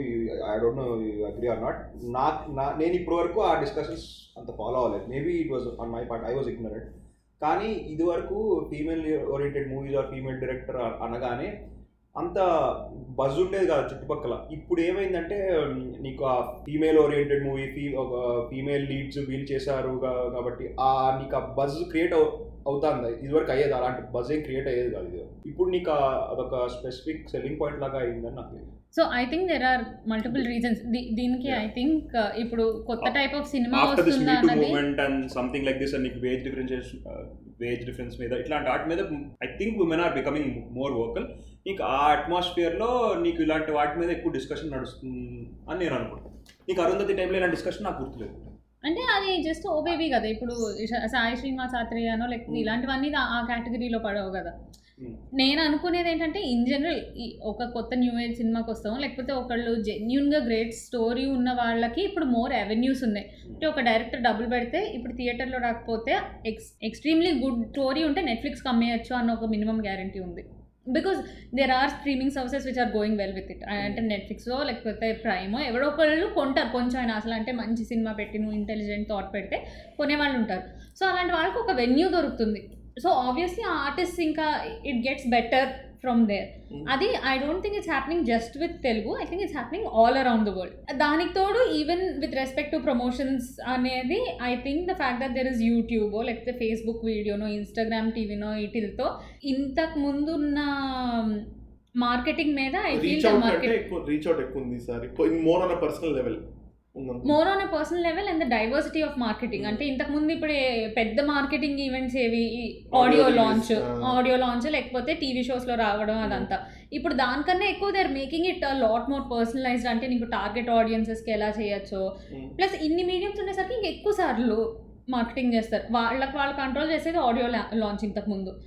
I don't know agree or not నాకు నా నేను ఇప్పటి వరకు ఆ డిస్కషన్స్ అంత ఫాలో అవ్వలేదు. Maybe it was on my part I was ignorant కానీ ఇది వరకు female oriented movies or female director అనగానే అంత బజ్ ఉండేది కాదు చుట్టుపక్కల. ఇప్పుడు ఏమైందంటే నీకు ఆ ఫీమేల్ ఓరియంటెడ్ మూవీ ఫీ ఒక ఫీమేల్ లీడ్స్ వీల్ చేశారు కాబట్టి ఆ నీకు ఆ బజ్ క్రియేట్ అవు అవుతుంది. ఇదివరకు అయ్యేది అలాంటి బజ్ ఏం క్రియేట్ అయ్యేది కాదు ఇది. ఇప్పుడు నీకు అదొక స్పెసిఫిక్ సెల్లింగ్ పాయింట్ లాగా అయిందని నాకు so I think there are multiple reasons దీనికి. ఐ థింక్ ఇప్పుడు కొత్త టైప్ ఆఫ్ సినిమా వస్తుందా అన్నది and something like this and నీకు వేజ్ డిఫరెన్షియేషన్ వేజ్ డిఫరెన్స్ మీద ఇట్లాంటి వాటి మీద I think women are becoming more vocal నీకు ఆ అట్మాస్ఫియర్లో నీకు ఇలాంటి వాటి మీద ఎక్కువ డిస్కషన్ నడుస్తుంది అని నేను అనుకుంటాను నీకు అరుంధతి టైంలో ఇలాంటి డిస్కషన్ నాకు గుర్తులేదు. అంటే అది జస్ట్ ఓ బేబీ కదా. ఇప్పుడు సాయి శ్రీనివాస్ ఆత్రేయనో లేకపోతే Hmm. ఇలాంటివన్నీ ఆ కేటగిరీలో పడవు కదా. Hmm. నేను అనుకునేది ఏంటంటే ఇన్ జనరల్ ఒక కొత్త న్యూ ఏజ్ సినిమాకి వస్తాము లేకపోతే ఒకళ్ళు జెన్యున్గా గ్రేట్ స్టోరీ ఉన్న వాళ్ళకి ఇప్పుడు మోర్ అవెన్యూస్ ఉన్నాయి. అంటే ఒక డైరెక్టర్ డబ్బులు పెడితే ఇప్పుడు థియేటర్లో రాకపోతే ఎక్స్ ఎక్స్ట్రీమ్లీ గుడ్ స్టోరీ ఉంటే నెట్ఫ్లిక్స్కి అమ్మేయచ్చు అన్న ఒక మినిమం గ్యారంటీ ఉంది. Because there are streaming services which are going well with it అంటే నెట్ఫ్లిక్సో లేకపోతే ప్రైమో ఎవరో ఒకళ్ళు కొంటారు కొంచెం అయినా అసలు అంటే మంచి సినిమా పెట్టి నువ్వు ఇంటెలిజెంట్ థాట్ పెడితే కొనేవాళ్ళు ఉంటారు సో అలాంటి వాళ్ళకి ఒక వెన్యూ దొరుకుతుంది. సో ఆబ్వియస్లీ ఆర్టిస్ట్ ఇంకా it gets better from there అది I don't think it's happening just with Telugu I think it's happening all around the world దానికి తోడు even with respect to promotions అనేది I think the fact that there is యూట్యూబో లేకపోతే ఫేస్బుక్ వీడియోనో ఇన్స్టాగ్రామ్ టీవీనో వీటితో ఇంతకు ముందున్న మార్కెటింగ్ మీద ఐ ఫీల్ అంటే మార్కెట్ రీచ్ అవుట్ ఎక్కువ ఉంది sir more on personal level more on personal level and the diversity of marketing అంటే ఇంతకు ముందు ఇప్పుడు పెద్ద మార్కెటింగ్ ఈవెంట్స్ ఏవి ఆడియో లాంచ్. ఆడియో లాంచ్ లేకపోతే టీవీ షోస్లో రావడం అదంతా. ఇప్పుడు దానికన్నా ఎక్కువ they are making it lot more personalized అంటే నీకు టార్గెట్ ఆడియన్సెస్కి ఎలా చేయొచ్చో. ప్లస్ ఇన్ని మీడియంస్ ఉండేసరికి ఇంకా ఎక్కువ సార్లు మార్కెటింగ్ చేస్తారు. వాళ్ళకి వాళ్ళు కంట్రోల్ చేసేది ఆడియో లాంచ్ ఇంతకు ముందు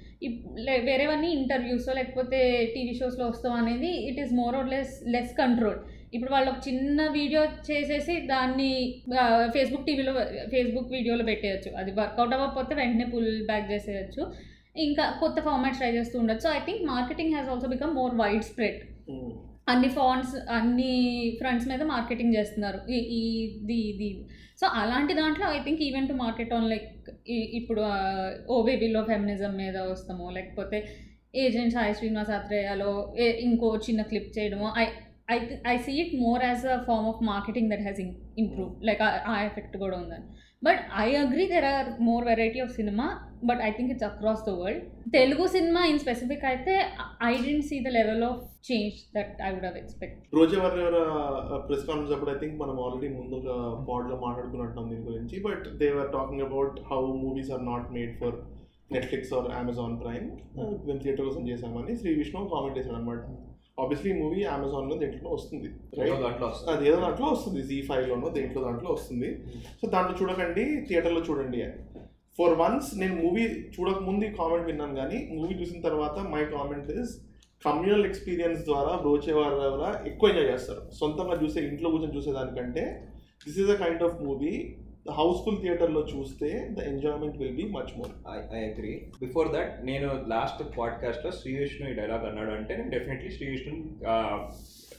లే- వేరేవన్నీ ఇంటర్వ్యూస్ లేకపోతే టీవీ షోస్లో వస్తాం అనేది it is more or less less control ఇప్పుడు వాళ్ళు ఒక చిన్న వీడియో చేసేసి దాన్ని ఫేస్బుక్ టీవీలో ఫేస్బుక్ వీడియోలో పెట్టేయచ్చు. అది వర్కౌట్ అవ్వకపోతే వెంటనే పుల్ బ్యాక్ చేసేయచ్చు. ఇంకా కొత్త ఫార్మాట్స్ ట్రై చేస్తూ ఉండొచ్చు. I think marketing has also become more widespread అన్ని ఫాంట్స్ అన్ని ఫ్రంట్స్ మీద మార్కెటింగ్ చేస్తున్నారు. ఇది ఇది. సో అలాంటి దాంట్లో I think even to market on like ఇప్పుడు ఓబేబీలో ఫెమినిజం మీద వస్తాము లేకపోతే ఏజెంట్ సాయి శ్రీనివాస్ ఆత్రేయాలో ఏ- ఇంకో చిన్న క్లిప్ చేయడము I I I see it more as a form of marketing that has improve like ఆ ఎఫెక్ట్ కూడా ఉందని but I agree there are more variety of cinema but I think it's across the world Telugu cinema in specific అయితే I don't see the level of change that I would have expect Roja press conference అప్పుడు ఐ థింక్ మనం ఆల్రెడీ ముందు ఒక పాడ్లో మాట్లాడుకున్నట్టు దీని గురించి but they are talking about how movies are not made for Netflix or Amazon Prime మేము థియేటర్ కోసం చేసామని శ్రీ విష్ణు కామెంట్ చేశాడు అనమాట ఆబ్వియస్లీ మూవీ అమెజాన్లో దేంట్లో వస్తుంది రైట్ దాంట్లో వస్తుంది. అది ఏదో దాంట్లో వస్తుంది జీ ఫైవ్లోనో దేంట్లో దాంట్లో వస్తుంది. సో దాంట్లో చూడకండి థియేటర్లో చూడండి అని. ఫర్ వన్స్ నేను మూవీ చూడకముందు కామెంట్ విన్నాను కానీ మూవీ చూసిన తర్వాత my comment is communal experience ద్వారా బ్రోచేవారు ద్వారా ఎక్కువ ఎంజాయ్ చేస్తారు. సొంతంగా చూసే ఇంట్లో కూర్చొని చూసేదానికంటే this is a kind of movie housefull థియేటర్లో చూస్తే the enjoyment will be much more. I I agree. Before that నేను లాస్ట్ పాడ్కాస్ట్లో శ్రీ విష్ణు ఈ డైలాగ్ అన్నాడు అంటే నేను డెఫినెట్లీ శ్రీ విష్ణు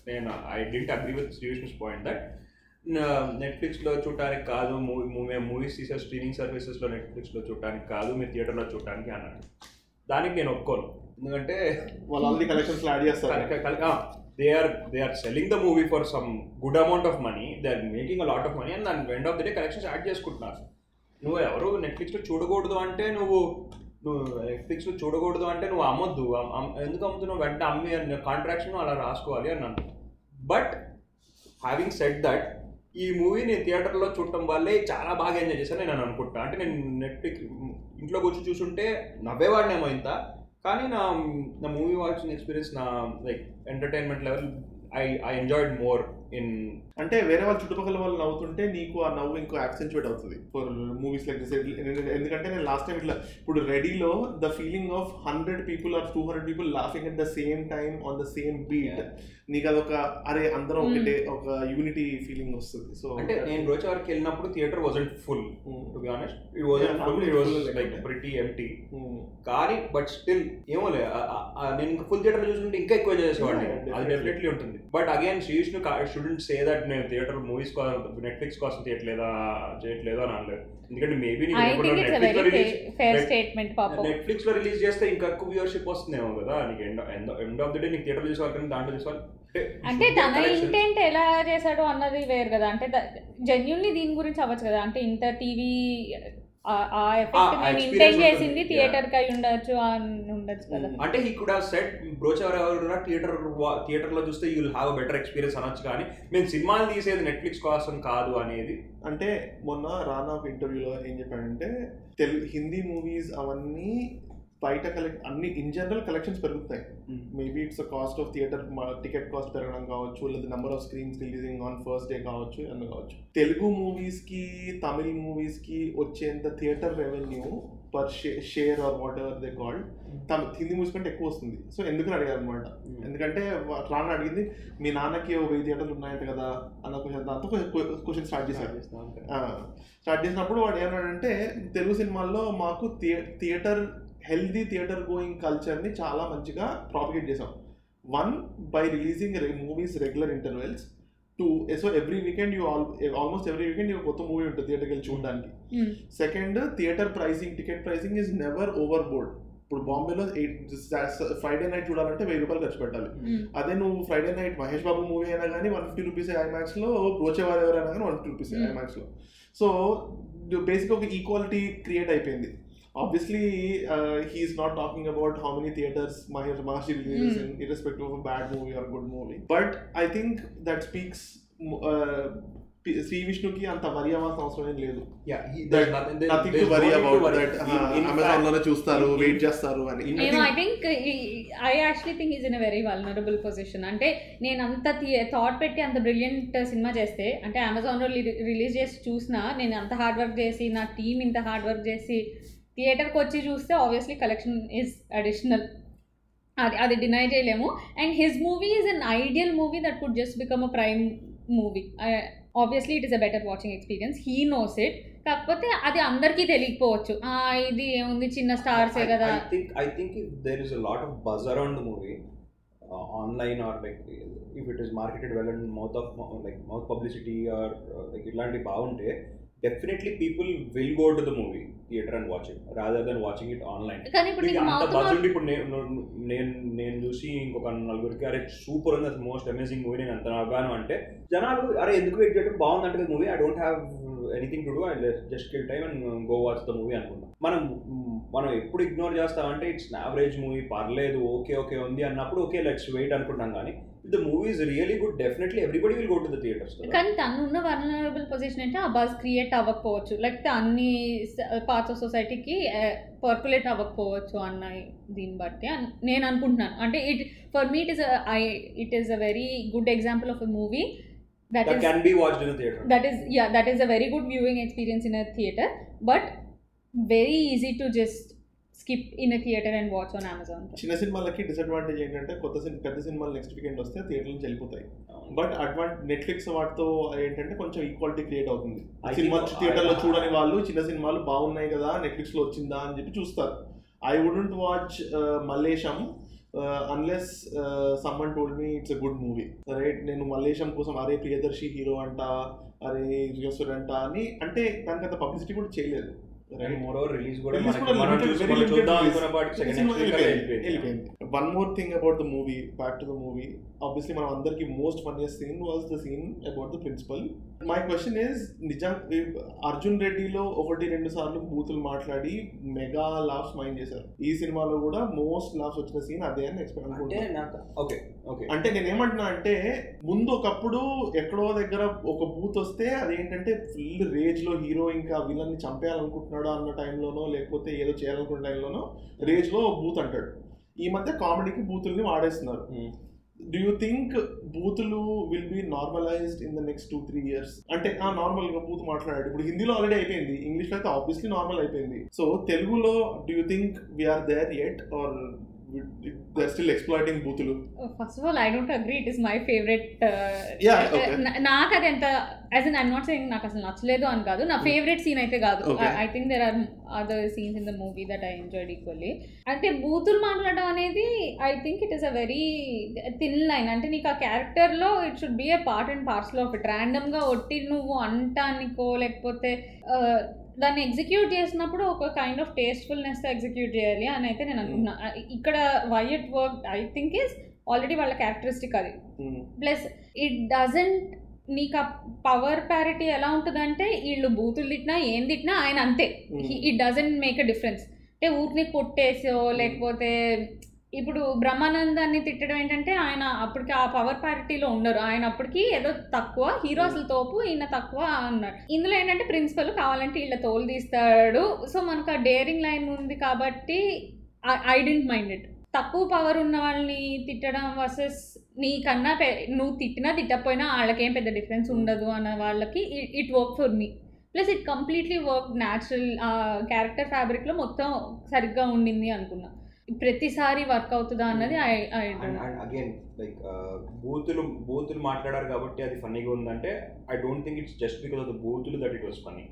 నేను I didn't agree with Sri Vishnu's point that నెట్ఫ్లిక్స్లో చూడటానికి కాదు మూవీ మూవీ మూవీస్ తీసే స్ట్రీమింగ్ సర్వీసెస్లో నెట్ఫ్లిక్స్లో చూడటానికి కాదు మీరు థియేటర్లో చూడటానికి అన్నాడు. దానికి నేను ఒప్పుకోను. ఎందుకంటే వాళ్ళు ఆల్రెడీ కలెక్షన్స్ యాడ్ చేస్తారు. They are they are selling the movie for some good amount of money they are making a lot of money and దాని end of the day collections add చేసుకుంటున్నారు. నువ్వు ఎవరు నెట్ఫ్లిక్స్లో చూడకూడదు అంటే నువ్వు నువ్వు నెట్ఫ్లిక్స్లో చూడకూడదు అంటే నువ్వు అమ్మొద్దు. ఎందుకు అమ్ముతున్నావు? వెంటనే అమ్మి కాంట్రాక్షన్ అలా రాసుకోవాలి అని అన్నాను. బట్ హ్యావింగ్ సెట్ దట్ ఈ మూవీ నేను థియేటర్లో చూడటం వల్లే చాలా బాగా ఎంజాయ్ చేశాను నేను అనుకుంటా. అంటే నేను నెట్ఫ్లిక్స్ ఇంట్లో కూర్చొని చూసుంటే నవ్వేవాడినేమో ఇంత. కానీ నా నా మూవీ వాచింగ్ ఎక్స్పీరియన్స్ నా like entertainment level I I enjoyed more in అంటే వేరే వాళ్ళ చుట్టుపక్కల వాళ్ళు నవ్వుతుంటే నీకు ఆ నవ్వు ఇంకో యాక్సెంచువేట్ అవుతుంది. ఫర్ మూవీస్ లైక్ దిస్ ఎందుకంటే నేను లాస్ట్ టైం ఇట్లా ఇప్పుడు రెడీలో the feeling of hundred people or two hundred people laughing at the same time on the same beat నీకు అదొక అరే అందరం Hmm. ఒకటే ఒక యూనిటీ ఫీలింగ్ వస్తుంది. సో అంటే నేను రోజు వరకు వెళ్ళినప్పుడు theatre wasn't full to be honest it wasn't Yeah, full it was full like లేకుండే. ప్రిటీ ఎంటీ కానీ బట్ స్టిల్ ఆ- ఆ నేను ఇంకా ఫుల్ థియేటర్ చూసుకుంటే ఇంకా ఎక్కువ చేసేవాడిని. అది definitely. డెఫినెట్లీ ఉంటుంది. బట్ అగైన్ శ్రీష్ణు షుడెంట్ సే దట్ నేను థియేటర్ మూవీస్ నెట్ఫ్లిక్స్ కోసం చేయట్లేదా చేయట్లేదా అని అనలేదు. ఎందుకంటే మేబీ నెట్ఫ్లిక్స్లో రిలీజ్ చేస్తే ఇంకా ఎక్కువ వ్యూవర్షిప్ వస్తుందేమో కదా నీకు end end of the day నీకు థియేటర్ కానీ దాంట్లో చూసుకోవాలి అంటే తన. ఇంటెంట్ ఎలా చేశాడు అన్నది వేరు కదా. అంటే జెన్యున్లీ దీని గురించి అవ్వచ్చు కదా. అంటే ఇంత టీవీ ఆ ఎఫెక్ట్ ఇంటెంట్ ఉంటుంది. చేసింది. థియేటర్ కై ఉండొచ్చు అని ఉండొచ్చు కదా. అంటే ఈ కుడ్ హావ్ సెట్ బ్రోచర్ ఎవరైనా థియేటర్ థియేటర్లో చూస్తే యూల్ హ్యావ్ బెటర్ ఎక్స్పీరియన్స్ అనొచ్చు కానీ మేము సినిమాలు తీసేది నెట్ఫ్లిక్స్ కోసం కాదు అనేది అంటే మొన్న రానా ఒక ఇంటర్వ్యూలో ఏం చెప్పాడంటే తెలుగు హిందీ మూవీస్ అవన్నీ బయట కలెక్ట్ అన్ని ఇన్ జనరల్ కలెక్షన్స్ పెరుగుతాయి. Maybe it's cost of theatre ticket cost పెరగడం కావచ్చు లేదా number of screens releasing on first day కావచ్చు అన్న కావచ్చు. తెలుగు మూవీస్కి తమిళ్ మూవీస్కి వచ్చేంత theatre revenue per share or whatever they called తమ హిందీ మూవీస్ కంటే ఎక్కువ వస్తుంది. సో ఎందుకని అడిగారు అనమాట ఎందుకంటే వా- రానా అడిగింది మీ నాన్నకి ఓ వెయ్యి థియేటర్లు ఉన్నాయంట కదా అన్న క్వశ్చన్ దాంతో క్వశ్చన్ స్టార్ట్ చేశారు. స్టార్ట్ చేసినప్పుడు వాడు ఏమన్నాడంటే తెలుగు సినిమాల్లో మాకు థియేటర్ హెల్దీ థియేటర్ గోయింగ్ కల్చర్ని చాలా మంచిగా ప్రాపిగేట్ చేసాం one by releasing movies regular intervals two so every weekend you all almost every weekend కొత్త మూవీ ఉంటుంది థియేటర్కి వెళ్ళి చూడడానికి. Second theatre pricing ticket pricing is never over board ఇప్పుడు బాంబేలో ఫ్రైడే నైట్ చూడాలంటే వెయ్యి రూపాయలు ఖర్చు పెట్టాలి. Mm. అదే నువ్వు Friday night Mahesh Babu movie అయినా కానీ వన్ ఫిఫ్టీ రూపీస్ ఐమాక్స్లో బ్రోచేవారు ఎవరైనా కానీ వన్ ఫిఫ్టీ రూపీస్ Hmm. ఐమాక్స్లో. సో బేసిక్ ఒక ఈక్వాలిటీ క్రియేట్ అయిపోయింది. Obviously he's not talking about how many theatres Mahesh Maharshi releases in irrespective of bad movie or good movie but I think that speaks Sri విష్ణుకి అంత వరి అవ్వాల్సిన అవసరం ఏం లేదు nothing to worry about that అమెజాన్లోనే చూస్తారు వెయిట్ చేస్తారు అని. I think I actually think is in a very vulnerable position అంటే నేను అంత థాట్ పెట్టి అంత బ్రిలియంట్ సినిమా చేస్తే అంటే అమెజాన్లో రిలీజ్ చేసి చూసినా నేను అంత హార్డ్ వర్క్ చేసి నా టీమ్ ఇంత హార్డ్ వర్క్ చేసి థియేటర్కి వచ్చి చూస్తే ఆబ్వియస్లీ కలెక్షన్ ఈజ్ అడిషనల్ అది అది డినై చేయలేము. And his movie is an ideal movie that could just become a prime movie obviously it is a better watching experience he knows it కాకపోతే అది అందరికీ తెలియకపోవచ్చు. ఇది ఏముంది? చిన్న స్టార్సే కదా. if there is a lot of buzz around the movie, uh, online or like if it is marketed well and mouth of like mouth publicity or uh, like ఇట్లాంటి బాగుంటే definitely people will go to the movie theatre and watch it rather then watching it online. అంత ఉండి ఇప్పుడు నేను నేను నేను చూసి ఇంకొక నలుగురికి అరే సూపర్ ఉంది మోస్ట్ అమేజింగ్ మూవీ నేను అంత నవ్వాను అంటే జనాలు అరే ఎందుకు వెయిట్ చేయడం బాగుందంటే movie I don't have anything to do I just kill time and go watch the movie అనుకుంటాం. మనం మనం ఎప్పుడు ఇగ్నోర్ చేస్తామంటే ఇట్స్ యావరేజ్ మూవీ పర్లేదు ఓకే ఓకే ఉంది అన్నప్పుడు ఓకే లెట్స్ వెయిట్ అనుకుంటాం కానీ the movie is really good definitely everybody will go to the theatres కానీ తను ఉన్న వనరబుల్ పొజిషన్ అంటే ఆ బజ్ క్రియేట్ అవ్వకపోవచ్చు. లేకపోతే అన్ని పార్ట్స్ ఆఫ్ సొసైటీకి పర్కులేట్ అవ్వకపోవచ్చు అన్న దీన్ని బట్టి నేను అనుకుంటున్నాను. అంటే it for me it is I it is a very good example of a movie that that is can be watched in theatre that is yeah that is a very good viewing experience in a theater but very easy to just skip in a theater and watch on amazon చిన్న సినిమాలకి డిసడ్వాంటేజ్ ఏంటంటే కొత్త సినిమా పెద్ద సినిమాలు నెక్స్ట్ వీకెండ్ వస్తే థియేటర్ నుంచి వెళ్ళిపోతాయి. బట్ అడ్వాంట్ నెట్ఫ్లిక్స్ వాటితో ఏంటంటే కొంచెం ఈక్వాలిటీ క్రియేట్ అవుతుంది. I సినిమా think- థియేటర్లో I- చూడని వాళ్ళు చిన్న సినిమాలు బాగున్నాయి కదా నెట్ఫ్లిక్స్లో వచ్చిందా అని చెప్పి చూస్తారు. I wouldn't watch Mallesham unless someone told me it's a good movie right నేను మల్లేశం కోసం అరే ప్రియదర్శి హీరో అంట అరే రియోసుర్ అంట అని అంటే దానికి అంత పబ్లిసిటీ కూడా చేయలేదు. అండ్ మోర్ ఓవర్ రిలీజ్ కూడా మనం చూద్దాం. అనుకున్న పాటికి సెకండ్ వెళ్ళిపోయింది one more thing about the movie back to the movie obviously మనం అందరికి most funniest scene was the scene about the principal my question is నిజం అర్జున్ రెడ్డిలో ఒకటి రెండు సార్లు బూతులు మాట్లాడి మెగా లాఫ్స్ మైండ్ చేశారు. ఈ సినిమాలో కూడా మోస్ట్ లాఫ్స్ వచ్చిన సీన్ అదే అని ఎక్స్పెక్ట్ అనుకుంటున్నాను నాకు ఓకే ఓకే అంటే నేను ఏమంటున్నా అంటే ముందు ఒకప్పుడు ఎక్కడో దగ్గర ఒక బూత్ వస్తే అదేంటంటే ఫుల్ రేజ్లో హీరో ఇంకా విలన్ని చంపేయాలనుకుంటున్నాడు అన్న టైంలోనో లేకపోతే ఏదో చేయాలనుకున్న టైంలోనో రేజ్లో బూత్ అంటాడు. ఈ మధ్య కామెడీకి బూతుల్ని వాడేస్తున్నారు. డూ యూ థింక్ బూతులు will be normalized in the next two three years అంటే ఆ నార్మల్గా బూత్ మాట్లాడాడు. ఇప్పుడు హిందీలో ఆల్రెడీ అయిపోయింది. ఇంగ్లీష్లో అయితే ఆబ్వియస్లీ నార్మల్ అయిపోయింది. సో తెలుగులో do you think we are there at or బూతులు first of all I don't agree it is my favourite Yeah, okay. నాకు అది ఎంత as an I'm not saying నాకు అసలు నచ్చలేదు అని కాదు. నా ఫేవరెట్ సీన్ అయితే కాదు. I think there are other scenes in the movie that I enjoyed equally అంటే బూతులు మాట్లాడడం అనేది I think it is a very thin line అంటే నీకు ఆ క్యారెక్టర్లో it should be a part and parcel of it ర్యాండమ్గా ఒట్టి నువ్వు అంటానికో లేకపోతే uh, దాన్ని ఎగ్జిక్యూట్ చేసినప్పుడు ఒక కైండ్ ఆఫ్ టేస్ట్ఫుల్నెస్ ఎగ్జిక్యూట్ చేయాలి అని అయితే నేను అనుకున్నా ఇక్కడ why it work I think is already వాళ్ళ క్యారెక్టరిస్టిక్ అది. ప్లస్ ఇట్ డజంట్ నీకు ఆ పవర్ ప్యారిటీ ఎలా ఉంటుందంటే వీళ్ళు బూతులు తిట్టినా ఏం తిట్టినా ఆయన అంతే. It doesn't make a difference అంటే ఊరిని కొట్టేసో లేకపోతే ఇప్పుడు బ్రహ్మానందాన్ని తిట్టడం ఏంటంటే ఆయన అప్పటికి ఆ పవర్ పార్టీలో ఉండరు ఆయన అప్పటికి ఏదో తక్కువ హీరో అసలు తోపు ఈయన తక్కువ అన్నాడు. ఇందులో ఏంటంటే ప్రిన్సిపల్ కావాలంటే వీళ్ళ తోలు తీస్తాడు. సో మనకు ఆ డేరింగ్ లైన్ ఉంది కాబట్టి ఐ డెంట్ మైండ్ ఇట్ తక్కువ పవర్ ఉన్న వాళ్ళని తిట్టడం వర్సెస్ నీకన్నా పె- నువ్వు తిట్టినా తిట్టకపోయినా వాళ్ళకేం పెద్ద డిఫరెన్స్ ఉండదు అన్న వాళ్ళకి it work for me plus it completely work natural character ఫ్యాబ్రిక్లో మొత్తం సరిగ్గా ఉండింది అనుకున్నా. ప్రతిసారి వర్క్ అవుతుందా అన్నది అగైన్ లైక్ బూతులు బూతులు మాట్లాడారు కాబట్టి అది ఫన్నీగా ఉందంటే I don't think it's just because of the బూతులు that it was funny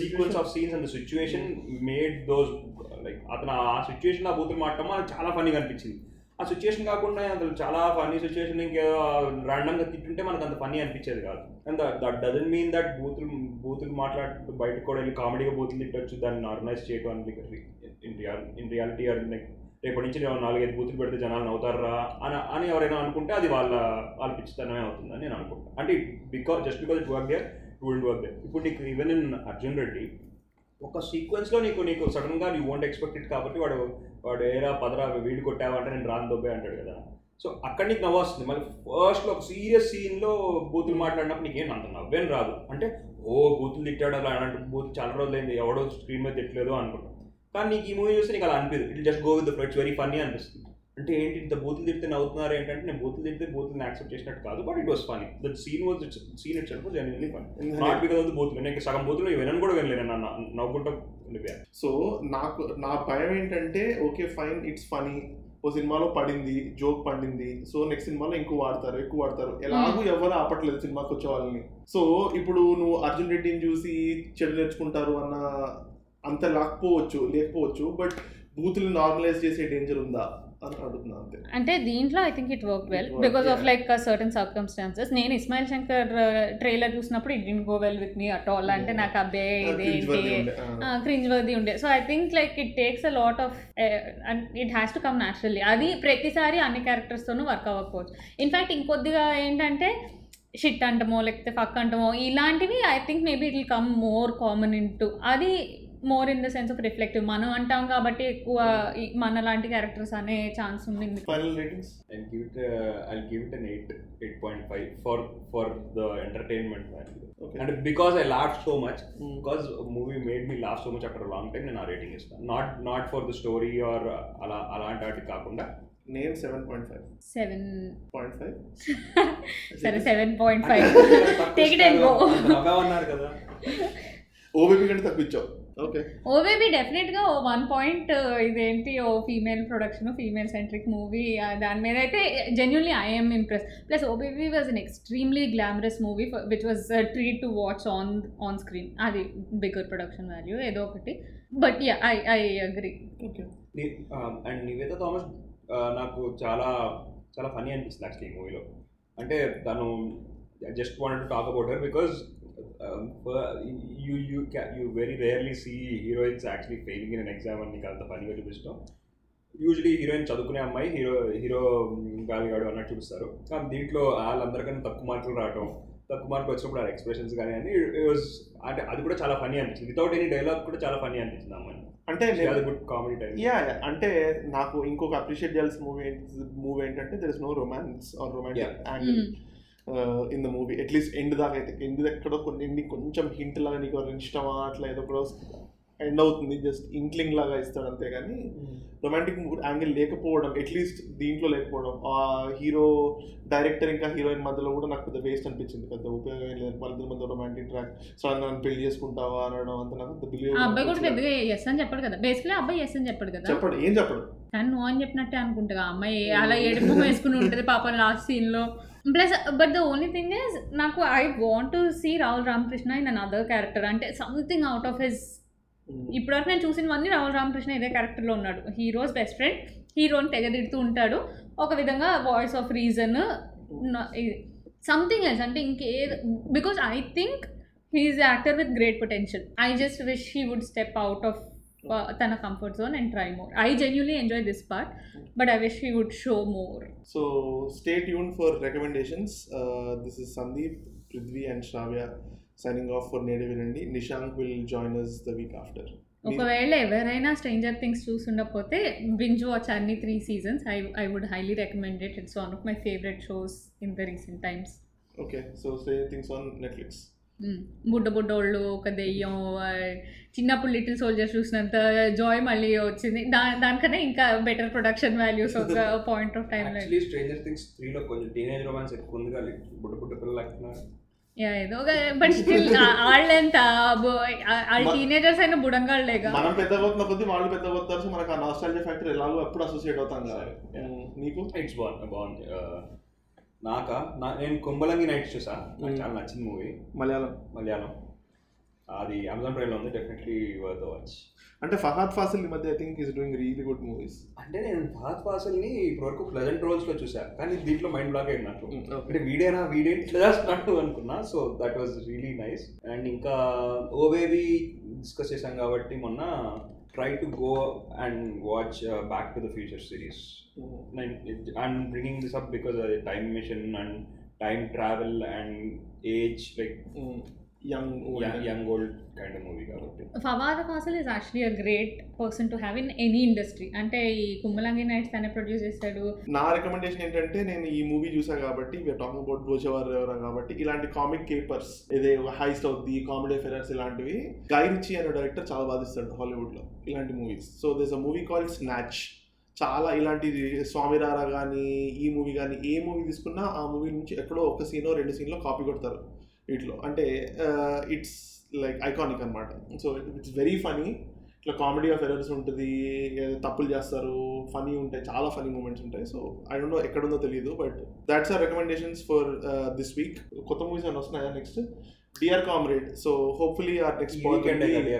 sequence of scenes and the situation made those like అతను ఆ సిచ్యువేషన్ ఆ బూతులు మాట్లాడడం మనకు చాలా ఫన్నీగా అనిపించింది. ఆ సిచ్యువేషన్ కాకుండా అసలు చాలా ఫన్నీ సిచ్యువేషన్ ఇంకేదో ర్యాండమ్గా తిట్టుంటే మనకు అంత ఫన్నీ అనిపించేది కాదు. And that doesn't mean that బూతులు బూతులు మాట్లాడుతూ బయటకు కూడా వెళ్ళి కామెడీగా బూతులు తిట్టొచ్చు దాన్ని నార్మలైజ్ చేయడం in real in reality like రేపటి నుంచి నేను నాలుగైదు బూతులు పెడితే జనాలు నవ్వుతారా అని అని ఎవరైనా అనుకుంటే అది వాళ్ళ వాళ్ళ పిచ్చితనమే అవుతుందని నేను అనుకుంటాను అంటే because just because it work there it will work there ఇప్పుడు నీకు ఈవెన్ ఇన్ అర్జున్ రెడ్డి ఒక సీక్వెన్స్లో నీకు నీకు సడన్గా యూ వోంట్ ఎక్స్పెక్టెడ్ కాబట్టి వాడు వాడు ఏరా పదరా వీడు కొట్టావా అంటే నేను రాను దొబ్బే అంటాడు కదా. సో అక్కడ నీకు నవ్వు వస్తుంది. మళ్ళీ ఫస్ట్లో ఒక సీరియస్ సీన్లో బూతులు మాట్లాడినప్పుడు నీకేం అంత నవ్వేం రాదు. అంటే ఓ బూతులు తిట్టాడు అలా అంటే బూత్ చాలా రోజులైంది ఎవడో స్క్రీన్ మీద తిట్టలేదు అనుకుంటాం. కానీ నీకు ఈ మూవీ చూస్తే నీకు అలా అనిపిస్తుంది it just go with it's very funny అనిపిస్తుంది. అంటే ఏంటి ఇంత బూతులు తిడితే నవ్వుతున్నారు ఏంటంటే నేను బూతులు తిడితే బూతులు యాక్సెప్ట్ చేసినట్టు కాదు but it was funny the scene was scene itself genuinely funny not because of the బూతులు. నేను సగం బూతులు వినను కూడా వినలేను నన్ను. నవ్వుకుంటా ఉండిపోయాను సో నాకు నా భయం ఏంటంటే ఓకే ఫైన్ ఇట్స్ ఫనీ ఓ సినిమాలో పడింది జోక్ పడింది. సో నెక్స్ట్ సినిమాలో ఇంకో వాడతారు ఎక్కువ వాడతారు. ఎలాగూ ఎవరు ఆపట్లేదు సినిమాకి వచ్చే వాళ్ళని. సో ఇప్పుడు నువ్వు అర్జున్ రెడ్డిని చూసి చెడు నేర్చుకుంటారు అన్న అంత లేకపోవచ్చు లేకపోవచ్చు బట్ బూతులు నార్మలైజ్ చేసే డేంజర్ ఉందా అంటే దీంట్లో I think it work well It worked, because of. Like certain circumstances నేను ఇస్మాయిల్ శంకర్ ట్రైలర్ చూసినప్పుడు it didn't go well with me at all అంటే నాకు అబ్బే ఇదేంటి. క్రింజ్ వర్ది ఉండే so I think like it takes a lot of it has to come naturally అది ప్రతిసారి అన్ని క్యారెక్టర్స్తోనూ వర్క్ అవ్వకపోవచ్చు. ఇన్ఫ్యాక్ట్ ఇంకొద్దిగా ఏంటంటే షిట్ అంటమో లేకపోతే ఫక్ అంటమో ఇలాంటివి I think maybe it will come more common in to అది more in the sense of reflective మనం అంటాం కాబట్టి ఎక్కువ మన లాంటి క్యారెక్టర్స్ అనే ఛాన్స్ ఉండింది. Final ratings I'll give it uh, I'll give it an 8 8.5 for for the entertainment value. Okay And because I laughed so much, Hmm. because a movie made me laugh so much after a long time, నేను ఆ రేటింగ్ ఇస్తాను. Not not for the story or అలా అలాంటి వాటికి కాకుండా. నేను seven point five seven point five సరే సెవెన్ పాయింట్ ఫైవ్ తక్కువ Take it and style go. అంత నవ్వామన్నారు కదా. ఓబీపీ కంటే తప్పించావు ఓ బేబీ డెఫినెట్గా ఓ వన్ పాయింట్ ఇదేంటి ఓ female production female centric movie దాని మీద అయితే genuinely I'm impress plus oh baby was an extremely glamorous movie which was treat to watch on on screen అది బిగ్గర్ ప్రొడక్షన్ వాల్యూ ఏదో ఒకటి. But ya I I agree okay and Nivetha Thomas నాకు చాలా చాలా ఫనీ అనిపిస్తుంది యాక్చువల్లీ ఈ మూవీలో. అంటే తను just want to talk about her because you you you very rarely see heroines actually failing in exam అని నీకు అంత ఫనీగా చూపిస్తాం యూజువలీ హీరోయిన్ చదువుకునే అమ్మాయి హీరో హీరో గాలిగాడు అన్నట్టు చూపిస్తారు. కానీ దీంట్లో వాళ్ళందరికన్నా తక్కువ మార్కులు రావటం తక్కువ మార్కులు వచ్చినప్పుడు ఆ ఎక్స్ప్రెషన్స్ కానీ అని it was- అంటే అది కూడా చాలా ఫనీ అనిపించింది. వితౌట్ ఎనీ డైలాగ్ కూడా చాలా ఫనీ అనిపించింది అమ్మాయి. అంటే గుడ్ కామెడీ టైం యా అంటే నాకు ఇంకొక అప్రిషియేట్ చేయాల్సిన మూవీ మూవీ ఏంటంటే there is no romance or romantic angle in the movie at least end దాకా అయితే. ఎండ్ ఎక్కడో కొన్ని కొంచెం హింట్ లాగా నీకు ఇష్టమా? అట్లా ఏదో కూడా ఎండ్ అవుతుంది. జస్ట్ ఇంక్లింగ్ లాగా ఇస్తాడు అంతే కానీ రొమాంటిక్ యాంగిల్ లేకపోవడం అట్లీస్ట్ దీంట్లో లేకపోవడం. ఆ హీరో డైరెక్టర్ ఇంకా హీరోయిన్ మధ్యలో కూడా నాకు పెద్ద వేస్ట్ అనిపించింది. పెద్ద ఉపయోగం ఏం లేదు. వాళ్ళిద్దరి మధ్య రొమాంటిక్ ట్రాక్ సో నన్ను పెళ్ళి చేసుకుంటావా? అనడం అంత నాకు పెద్ద బిలీవ్ అబ్బాయి కూడా పెద్దగా ఎస్ అని చెప్పాడు కదా. బేసిక్లీ అబ్బాయి ఎస్ అని చెప్పాడు కదా. చెప్పడు. ఏం చెప్పడు? నువ్వు అని చెప్పినట్టే అనుకుంటా. అమ్మాయి అలా ఏడుపు వేసుకుని ఉంటుంది పాపం లాస్ట్ సీన్లో. Plus but the only thing is నాకు I want to see Rahul Ramakrishna in another character అంటే సంథింగ్ అవుట్ ఆఫ్ హిస్ ఇప్పటివరకు నేను చూసినవన్నీ రాహుల్ రామకృష్ణ ఇదే క్యారెక్టర్లో ఉన్నాడు. హీరోస్ బెస్ట్ ఫ్రెండ్ హీరోని తెగదిడుతూ ఉంటాడు. ఒక విధంగా voice of reason something else అంటే ఇంకే because I think he's actor with great potential I just wish he would step out of తన comfort zone and try more I genuinely enjoy this part but I wish he would show more so stay tune for recommendations this is Sandeep Prithvi and Shravya signing off for native వినండి Nishank will join us the week after ఒకవేళ ఎవరైనా స్ట్రేంజర్ థింగ్స్ చూసుండకపోతే బింజ్ వాచ్ అన్ని three seasons I I would highly recommend it it's one of my favourite shows in the recent times okay so stay things on Netflix బుడ్డ బుడ్డోళ్ళు ఒక దెయ్యం చిన్నప్పుడు లిటిల్ సోల్జర్స్ చూసినంత జాయ్ మళ్ళీ వచ్చింది. దా దానికన్నా ఇంకా బెటర్ ప్రొడక్షన్ వాల్యూస్ ఒక point of actually stranger things త్రీలో కొంచెం టీనేజ్ రొమాన్స్ ఎక్కువ ఉంది కానీ బుడ్డ బుడ్డ పిల్లలు ఏదో బట్ స్టిల్ వాళ్ళెంత వాళ్ళ టీనేజర్స్ అయినా బుడంగాళ్ళేగా. మనం పెద్ద కొద్దీ వాళ్ళు పెద్ద సో మనకు ఆ నాస్టాలజీ ఫ్యాక్టర్ ఎలాగో ఎప్పుడు అసోసియేట్ అవుతాం కదా. నీకు? ఇట్స్ బాగుంది బాగుంది నాకా? నా నేను కుంభలంగి నైట్స్ చూసా. నాకు చాలా నచ్చింది మూవీ. మలయాళం. మలయాళం. అది అమెజాన్ ప్రైమ్లో ఉంది. డెఫినెట్లీ వర్త్ వాచ్ అంటే ఫహాద్ ఫాసిల్ ఈ మధ్య I think is doing really good movies అంటే నేను ఫాత్ ఫాసల్ని ఇప్పటివరకు ప్లెజెంట్ రోల్స్లో చూసా. కానీ దీంట్లో మైండ్ బ్లాక్ అయింది నాకు అంటే వీడేనా వీడేంటి ఇట్లా చేస్తున్నట్టు అనుకున్నా. So that was really nice and ఇంకా ఓవేవి డిస్కస్ చేశాం కాబట్టి మొన్న try to go and watch uh, Back to the Future series. Mm-hmm. And I'm bringing this up because of time machine and time travel and age, like mm. Age like young young old kind of movie కాబట్టి. Fahadh Faasil is actually a great person to have in any industry అంటే ఈ కుమ్మలంగి నైట్స్ తనే ప్రొడ్యూస్ చేశాడు నా రికమెండేషన్ ఏంటంటే నేను ఈ మూవీ చూసా కాబట్టి వీఆర్ టాకింగ్ అబౌట్ ఎవరా కాబట్టి ఇలాంటి కామిక్ కేపర్స్ ఏదే హైస్ట్ అవుద్ది కామెడీ ఫెరర్స్ ఇలాంటివి గై రిచి అనే డైరెక్టర్ చాలా బాధిస్తాడు హాలీవుడ్లో ఇలాంటి movies so this a movie called Snatch చాలా ఇలాంటి స్వామిరారా కానీ ఈ మూవీ కానీ ఏ మూవీ తీసుకున్నా ఆ మూవీ నుంచి ఎక్కడో ఒక సీన్ రెండు సీన్లో కాపీ కొడతారు. వీటిలో అంటే ఇట్స్ లైక్ ఐకానిక్ అనమాట సో ఇట్స్ వెరీ ఫనీ ఇట్లా కామెడీ ఆఫ్ ఎరర్స్ ఉంటుంది తప్పులు చేస్తారు ఫనీ ఉంటాయి చాలా ఫనీ మూమెంట్స్ ఉంటాయి. సో ఐ డోంట్ నో ఎక్కడుందో తెలియదు but that's our recommendations for this week కొత్త మూవీస్ అని వస్తున్నాయా next Dear Comrade so hopefully our next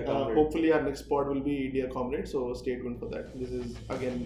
Comrade. Hopefully our next spot will be Dear Comrade so state good for that this is again